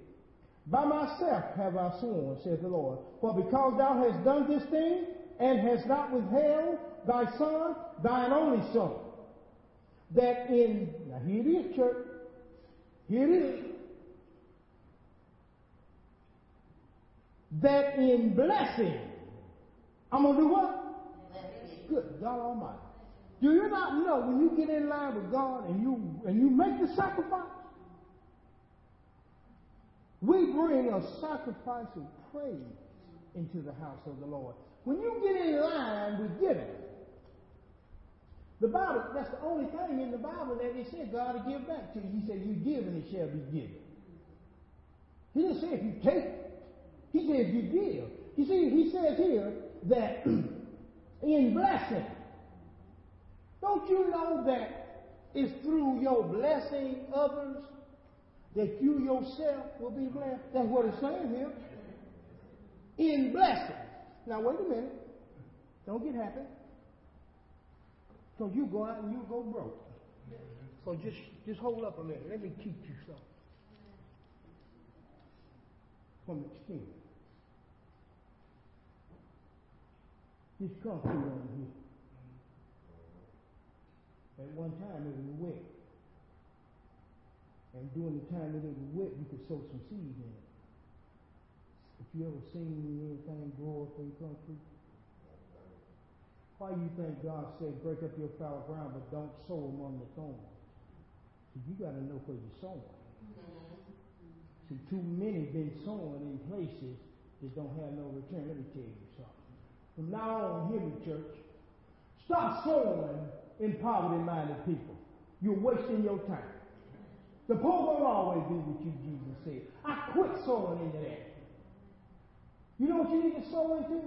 By myself have I sworn, saith the Lord, for because thou hast done this thing, and hast not withheld thy son, thine only son, that in, now here it is, church, here it is, that in blessing, I'm going to do what? Good God Almighty. Do you not know when you get in line with God and you and you make the sacrifice? We bring a sacrifice of praise into the house of the Lord. When you get in line with giving, the Bible, that's the only thing in the Bible that it said God will give back to you. He said, You give and it shall be given. He didn't say if you take, he said if you give. You see, he says here that in blessing, don't you know that it's through your blessing others that you yourself will be blessed? That's what it's saying here. In blessing. Now wait a minute. Don't get happy. So you go out and you go broke. So just just hold up a minute. Let me teach you something. From experience. This concrete on here. At one time it was wet. And during the time that it was wet, you could sow some seeds in it. If you ever seen anything grow up in country, Why you think God said break up your fallow ground but don't sow among the thorns? See, you got to know where you're sowing. Mm-hmm. See, too many been sowing in places that don't have no return. Let me tell you something. From now on, hear me, church. Stop sowing in poverty-minded people. You're wasting your time. The poor won't always be with you, Jesus said. I quit sowing into that. You know what you need to sow into?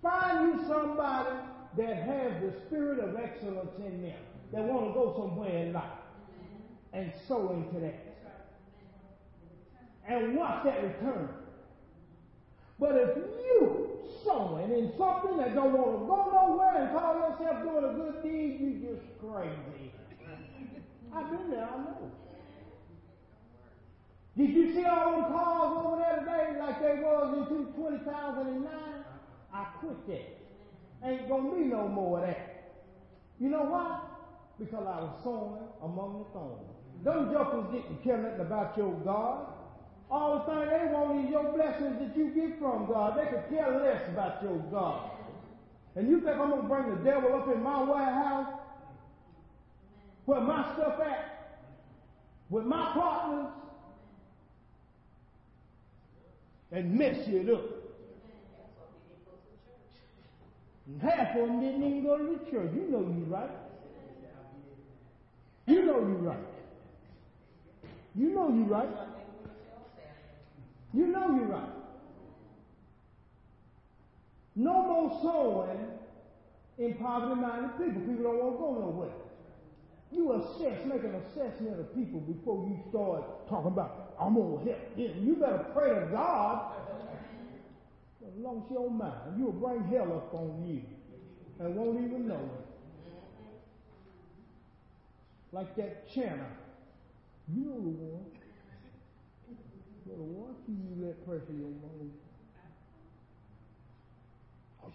Find you somebody that has the spirit of excellence in them, that want to go somewhere in life, and sow into that. And watch that return. But if you sowing in something that don't want to go nowhere and call yourself doing a good deed, you just crazy. I've been there, I know. Did you see all them cars over there today like they was in 2009? I quit that. Ain't gonna be no more of that. You know why? Because I was sowing among the thorns. Them jokers didn't care nothing about your God. All the thing they want is your blessings that you get from God. They could care less about your God. And you think I'm to bring the devil up in my warehouse? Where my stuff at? with my partners and mess it up. Half of them didn't even go to the church. You know you right. You know you right. You know you right. You know you right. No more sowing in poverty-minded people. People don't want to go nowhere. You assess, make an assessment of people before you start talking about, I'm going to help them. You better pray to God. As long as your mind, you'll bring hell up on you and won't even know it. Like that channel. You know the one. Know the one you let pressure your mind. Oh,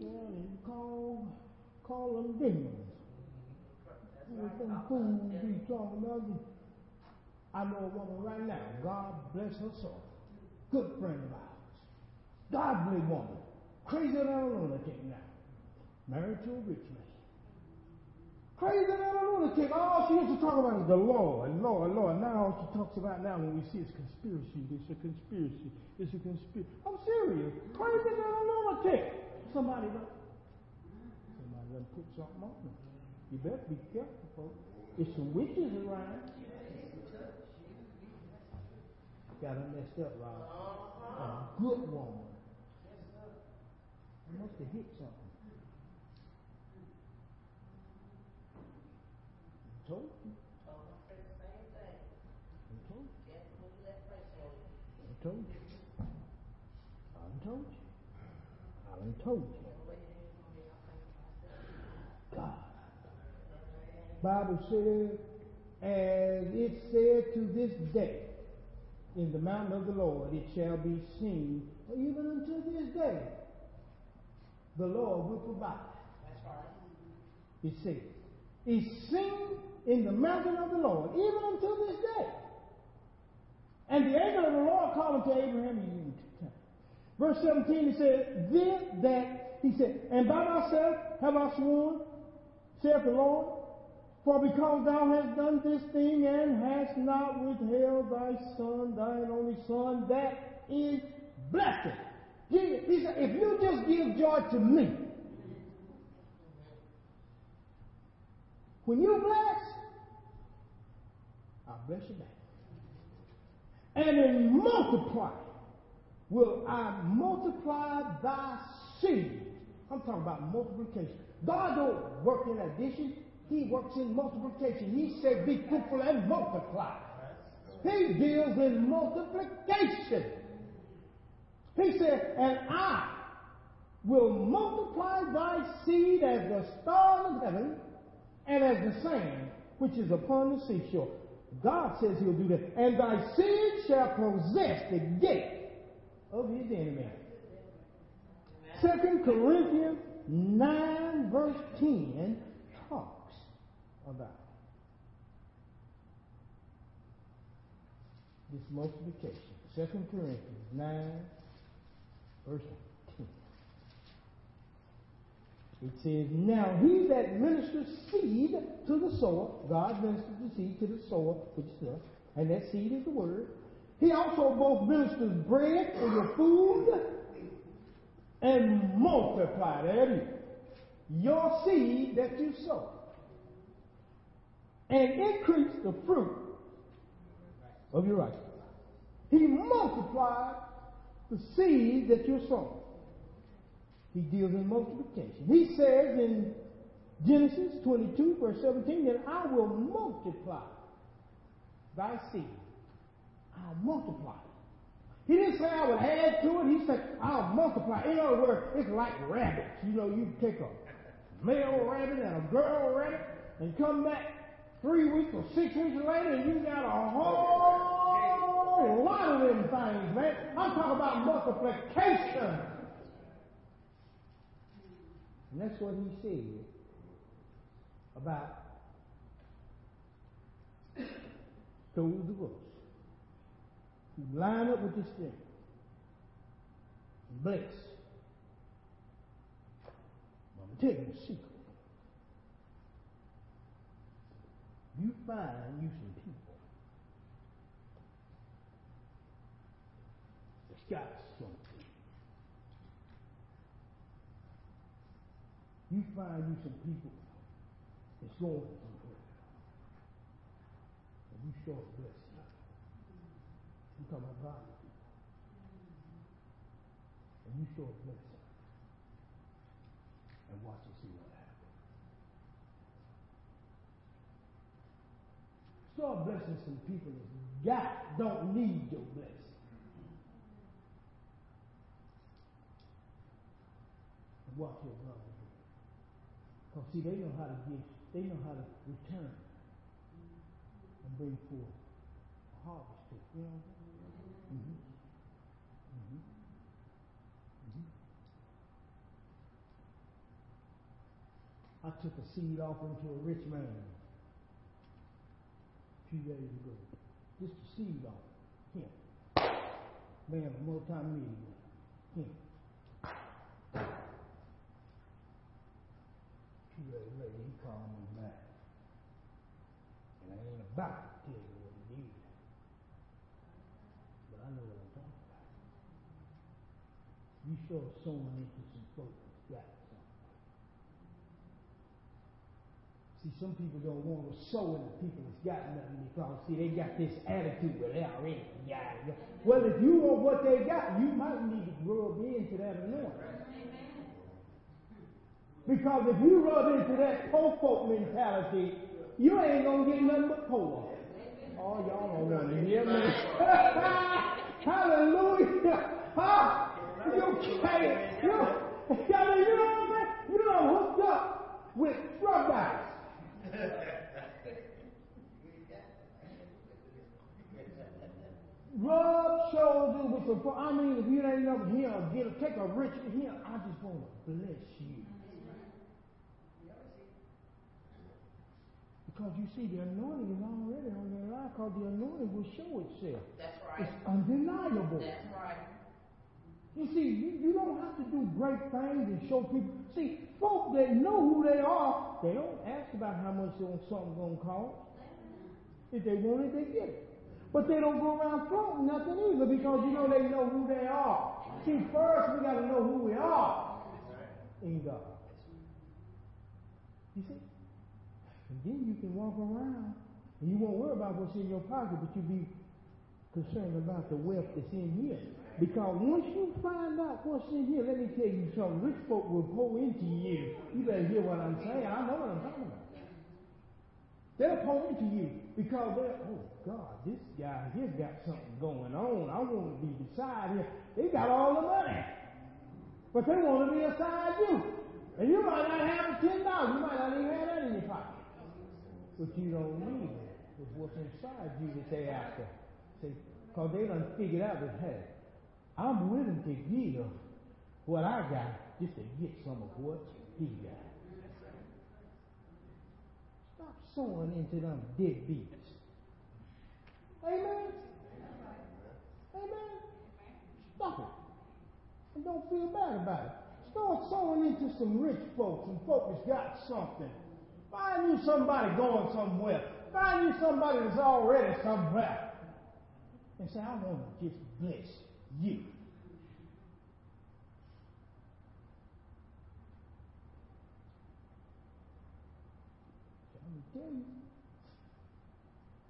You call, I know a woman right now. God bless her soul. Good friend of ours. Godly woman. Crazier than a lunatic now. Married to a rich man. Crazy than a lunatic. All she used to talk about is the Lord, Lord, Lord. Now all she talks about now when we see it's conspiracy. It's a conspiracy. It's a conspiracy. I'm serious. Crazy than a lunatic. Somebody done put something on. You better be careful, folks. There's some witches around. Got her messed up, Rob. A good woman. I must have hit something. Told you. I told you. I told you. I told you. I told you. God. Bible says, as it said to this day, in the mountain of the Lord it shall be seen, even unto this day, the Lord will provide. It says, it's seen in the mountain of the Lord, even until this day. And the angel of the Lord called unto Abraham, Verse 17, he said, Then that, he said, And by myself have I sworn, saith the Lord, for because thou hast done this thing and hast not withheld thy son, thine only son, that is blessed. He, said, if you just give joy to me, when you bless, I'll bless you back. And in multiply, will I multiply thy seed. I'm talking about multiplication. God don't work in addition. He works in multiplication. He said, be fruitful and multiply. He deals in multiplication. He said, and I will multiply thy seed as the stars of heaven and as the sand which is upon the seashore. God says he'll do that. And thy seed shall possess the gate of his enemy. Second Corinthians 9 verse 10 talks about this multiplication. Second Corinthians 9 verse 10. It says, Now he that ministers seed to the sower, God ministers the seed to the sower, which is us, and that seed is the word. He also both ministers bread for your food and multiply, that is, your seed that you sow. And increase the fruit of your righteousness. He multiplied the seed that you're sowing. He deals in multiplication. He says in Genesis 22, verse 17, that I will multiply thy seed. I'll multiply. He didn't say I would add to it. He said, I'll multiply. In other words, it's like rabbits. You know, you take a male rabbit and a girl rabbit and come back three weeks or six weeks later you got a whole lot of them things, man. I'm talking about multiplication. And that's what he said about those of us who line up with this thing. Bless. tell you a secret. You find you some people that's got something. You find you some people that's going somewhere. And you show a blessing. I'm talking about God. And you show a blessing. And watch and see what happens. Start blessing some people that got don't need your blessing. Watch your brother. Because see, they know how to give, they know how to return and bring forth a harvest. You know what I'm saying? Mm-hmm. I took a seed offering to a rich man few days ago. Just a seed offering. Him. Man, a multi-millionaire. Him. Few days later, he called me back. And I ain't about to tell you what he did. But I know what I'm talking about. You start sowing into some folks that's got something. See, some people don't want to sow into people got nothing because, see, they got this attitude where they already got it. Well, if you want what they got, you might need to rub into that anointing. Because if you rub into that poor folk mentality, you ain't to get nothing but poor. Oh, y'all don't want to hear me. Hallelujah. Huh? You can't. You, you know what I'm saying? You know, hooked up with drug guys. Rub shoulders with some. I mean, if you ain't never here, get a, take a rich here. I just want to bless you. Because you see, the anointing is already on their life. Because the anointing will show itself. That's right. It's undeniable. That's right. You see, you, you don't have to do great things and show people. See, folk that know who they are, they don't ask about how much something's going to cost. If they want it, they get it. But they don't go around flaunting nothing either because you know they know who they are. See, first we got to know who we are in God. You see? And then you can walk around and you won't worry about what's in your pocket, but you be concerned about the wealth that's in here. Because once you find out what's in here, let me tell you something. Rich folk will pour into you. You better hear what I'm saying. I know what I'm talking about. They'll pour into you because they're, oh God, this guy here's got something going on. I want to be beside him. They got all the money. But they want to be beside you. And you might not have ten dollars. You might not even have that in your pocket. But you don't need it. It's what's inside you that they after. See, because they done figured out that, hey, I'm willing to give what I got just to get some of what he got. Sowing into them deadbeats. Amen? Amen? Stop it. And don't feel bad about it. Start sowing into some rich folks, some folks that's got something. Find you somebody going somewhere. Find you somebody that's already somewhere. And say, I want to just bless you. You.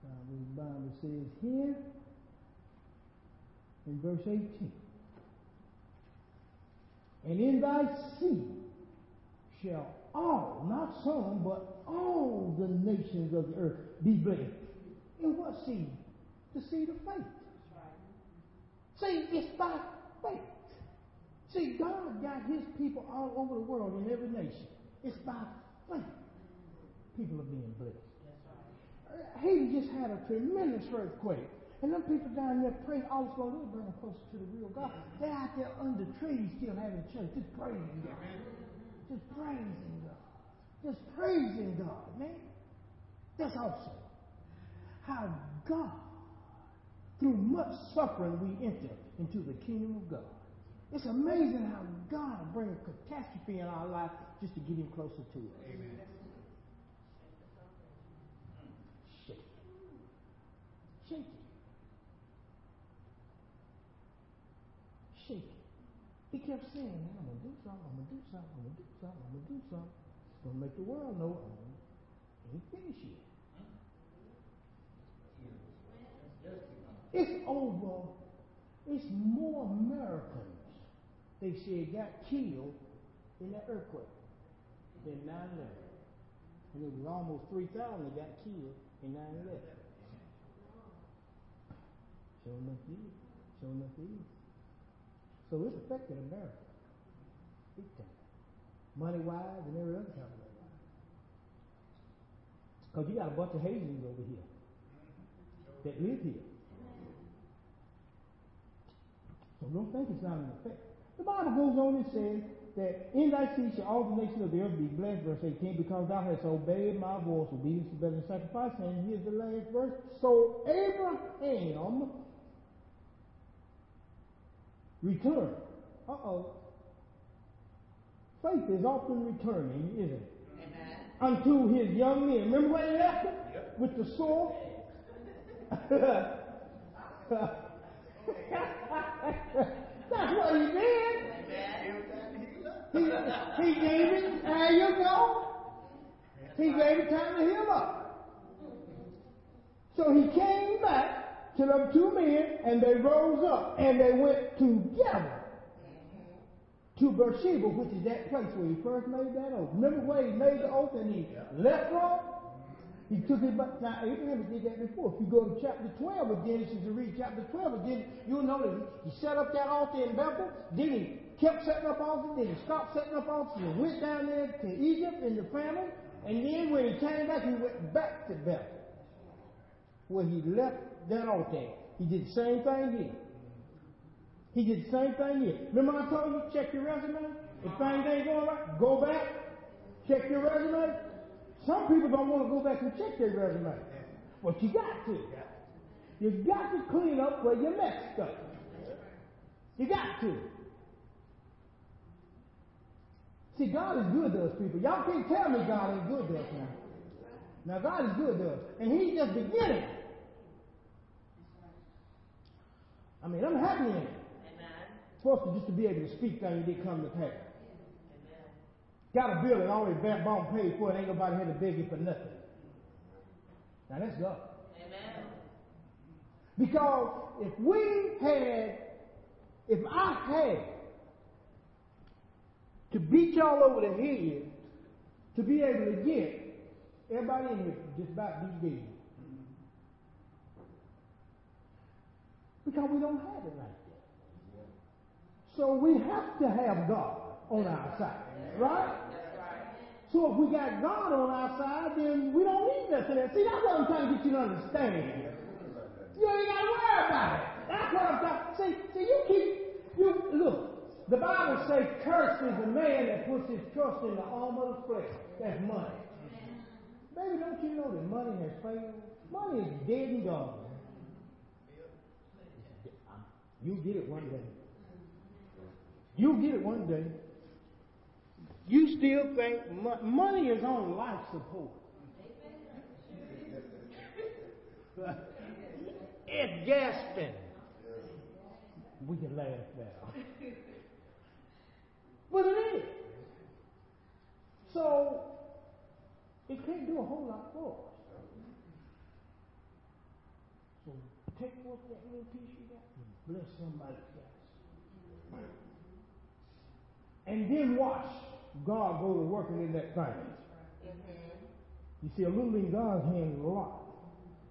Now, the Bible says here in verse 18. And in thy seed shall all, not some, but all the nations of the earth be blessed. In what seed? The seed of faith. See, it's by faith. See, God got his people all over the world in every nation. It's by faith. People are being blessed. Haiti uh, just had a tremendous earthquake. And them people down there praying, all it's going to do is bring them closer to the real God. They're out there under trees still having church, just praising God. Just praising God. Just praising God, man. That's awesome. How God, through much suffering, we enter into the kingdom of God. It's amazing how God will bring a catastrophe in our life just to get him closer to us. Amen. Shake it. Shake it. Shake it. He kept saying, I'm going to do something, I'm going to do something, I'm going to do something, I'm going to do something. It's going to make the world know I ain't finished yet. It's over. It's more Americans they said got killed in that earthquake than 9 11. And it was almost 3,000 that got killed in 9 11. It is. Sure enough, it is. So it's affected America. Big time. Money wise and every other kind of way. Because you got a bunch of Haitians over here that live here. So don't think it's not an effect. The Bible goes on and says that in thy seed shall all the nations of the earth be blessed, verse 18, because thou hast obeyed my voice. Obedience is better than sacrifice. And here's the last verse. So Abraham returned. Uh-oh. Faith is often returning, isn't it? Amen. Unto his young men. Remember when he left him? Yep. With the sword? That's what he did. He, he gave it, there you go. He gave it time to heal up. So he came back to them two men and they rose up and they went together to Beersheba, which is that place where he first made that oath. Remember where he made the oath and he left from? He took it back. Now, Abraham did that before. If you go to chapter 12 of Genesis and read chapter 12 again, you'll know that he set up that altar in Bethel. Then he kept setting up altars. Then he stopped setting up altars and went down there to Egypt in the famine. And then when he came back, he went back to Bethel where he left that altar. He did the same thing here. He did the same thing here. Remember I told you, check your resume? If things ain't going right, go back, check your resume, some people don't want to go back and check their resume. But you got to. You got to clean up where you messed up. You got to. See, God is good to us people. Y'all can't tell me God ain't good to us now. Now God is good to us. And He's just beginning. I mean, I'm happy in it. For us to just to be able to speak things that come to pass. Got a bill building already bought paid for, it. ain't nobody had to beg you for nothing. Now let's go. Amen. Because if we had, if I had to beat y'all over the head to be able to get everybody in here just about be dead. Because we don't have it like that. So we have to have God on our side. Right? So if we got God on our side, then we don't need nothing else. See, that's what I'm trying to get you to understand. You ain't got to worry about it. That's what I'm trying. See, see, you keep you look. The Bible says, "Cursed is the man that puts his trust in the arm of the flesh." That's money. Baby, don't you know that money has failed? Money is dead and gone. You'll get it one day. You'll get it one day you still think money is on life support. it's gasping. We can laugh now. but it is. So, it can't do a whole lot for us. So, take what that little piece bless somebody else. And then watch God go to working in that thing. Mm-hmm. You see, a little in God's hand is a lot.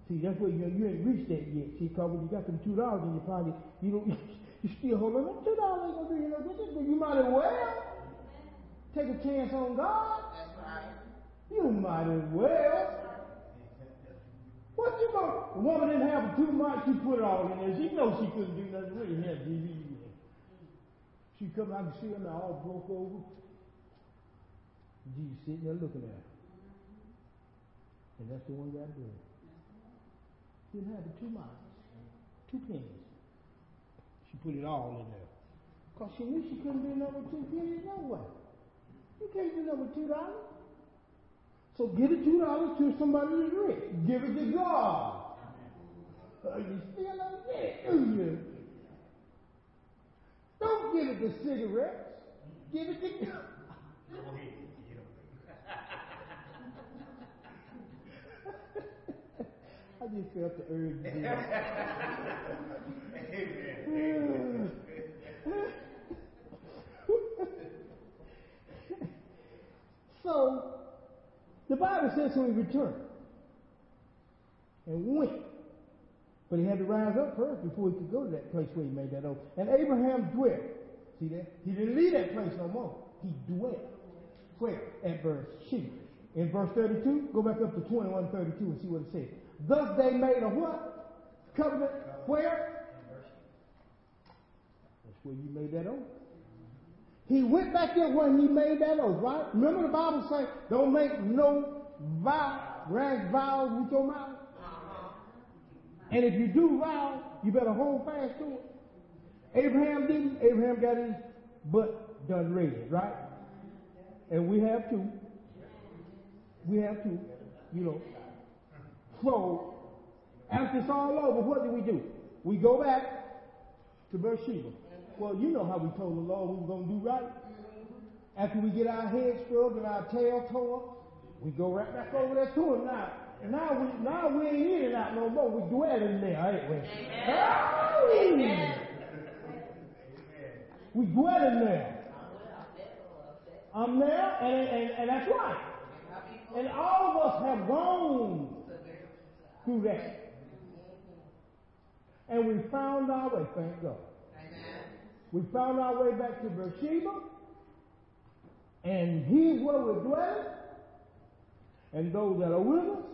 See, that's what you, you ain't reached that yet. See, because when you got them two dollars in your pocket, you don't, you still hold on. Two dollars ain't gonna do you no good. You might as well take a chance on God. That's right. You might as well. What you going The woman didn't have too much. She put it all in there. She knows she couldn't do nothing it. Had DVD. She come out and see her all broke over. Jesus sitting there looking at her. And that's the one got bread. Didn't have two miles, two pennies. She put it all in there. Because she knew she couldn't do number two pennies no way. You can't do number two dollars. So give the two dollars to somebody who's rich. Give it to God. Uh, you still don't get it, do you? Don't give it to cigarettes. Give it to God. I just felt the urge that. so, the Bible says so he returned and went. But he had to rise up first before he could go to that place where he made that oath. And Abraham dwelt. See that? He didn't leave that place no more. He dwelt. Where? At verse Sheba. In verse 32, go back up to 21, 32 and see what it says. Thus they made a what? Covenant. Where? That's where you made that oath. He went back there where he made that oath, right? Remember the Bible say, don't make no vow, rash vows with your mouth. Uh-huh. And if you do vow, you better hold fast to it. Abraham didn't. Abraham got his butt done raised, right? And we have to. We have to, you know. So, after it's all over, what do we do? We go back to Beersheba. Well, you know how we told the Lord we were going to do right. After we get our heads scrubbed and our tail tore, we go right back over there to him now. And now we now we ain't in and out no more. We dwell in there, ain't we? Amen. We dwell in there. I'm there, and, and, and that's right. And all of us have gone through that. And we found our way, thank God. We found our way back to Beersheba. And here's where we're dwelling. And those that are with us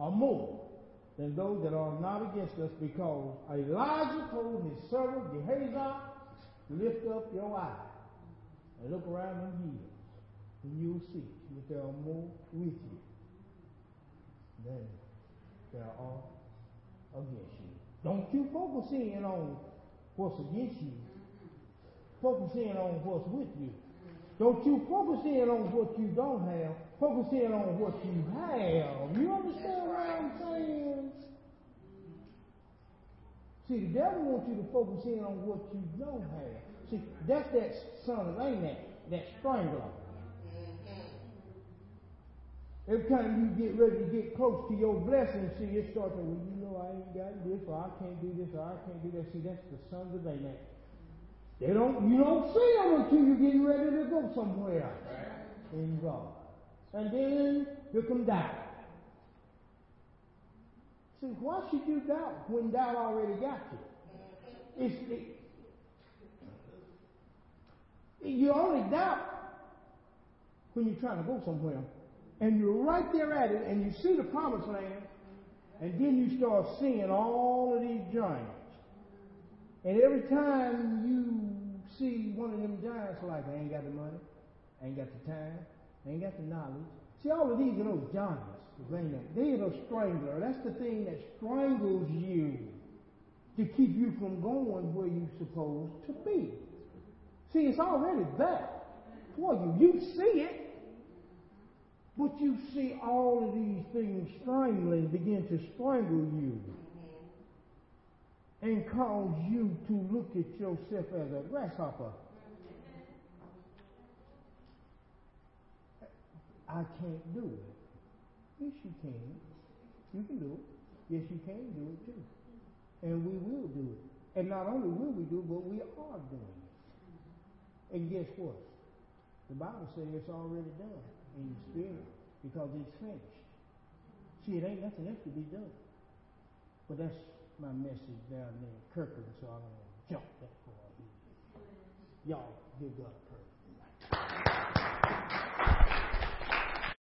are more than those that are not against us because Elijah told his servant Gehazi, lift up your eyes and look around the hills and you'll see that there are more with you than there are against you. Don't you focus in on what's against you. Focus in on what's with you. Don't you focus in on what you don't have. Focus in on what you have. You understand what I'm saying? See, the devil wants you to focus in on what you don't have. See, that's that son of Anak, that strangler. Every time you get ready to get close to your blessing, see, it starts to, well, you know, I ain't got this, or I can't do this, or I can't do that. See, that's the sons of Anak. They don't, you don't see them until you're getting ready to go somewhere in God. And then you come doubt. See, why should you doubt when doubt already got you? It's, it, you only doubt when you're trying to go somewhere. And you're right there at it, and you see the promised land, and then you start seeing all of these giants. And every time you see one of them giants, like, I ain't got the money, I ain't got the time, I ain't got the knowledge. See, all of these are those giants. They are those strangler. That's the thing that strangles you to keep you from going where you're supposed to be. See, it's already there for you. You see it, but you see all of these things strangling begin to strangle you and cause you to look at yourself as a grasshopper. I can't do it. Yes, you can. You can do it. Yes, you can do it too. And we will do it. And not only will we do it, but we are doing it. And guess what? The Bible says it's already done in the spirit because it's finished. See, it ain't nothing else to be done. But that's my message down there in Kirkland, so I don't want to jump that far. Y'all give God praise.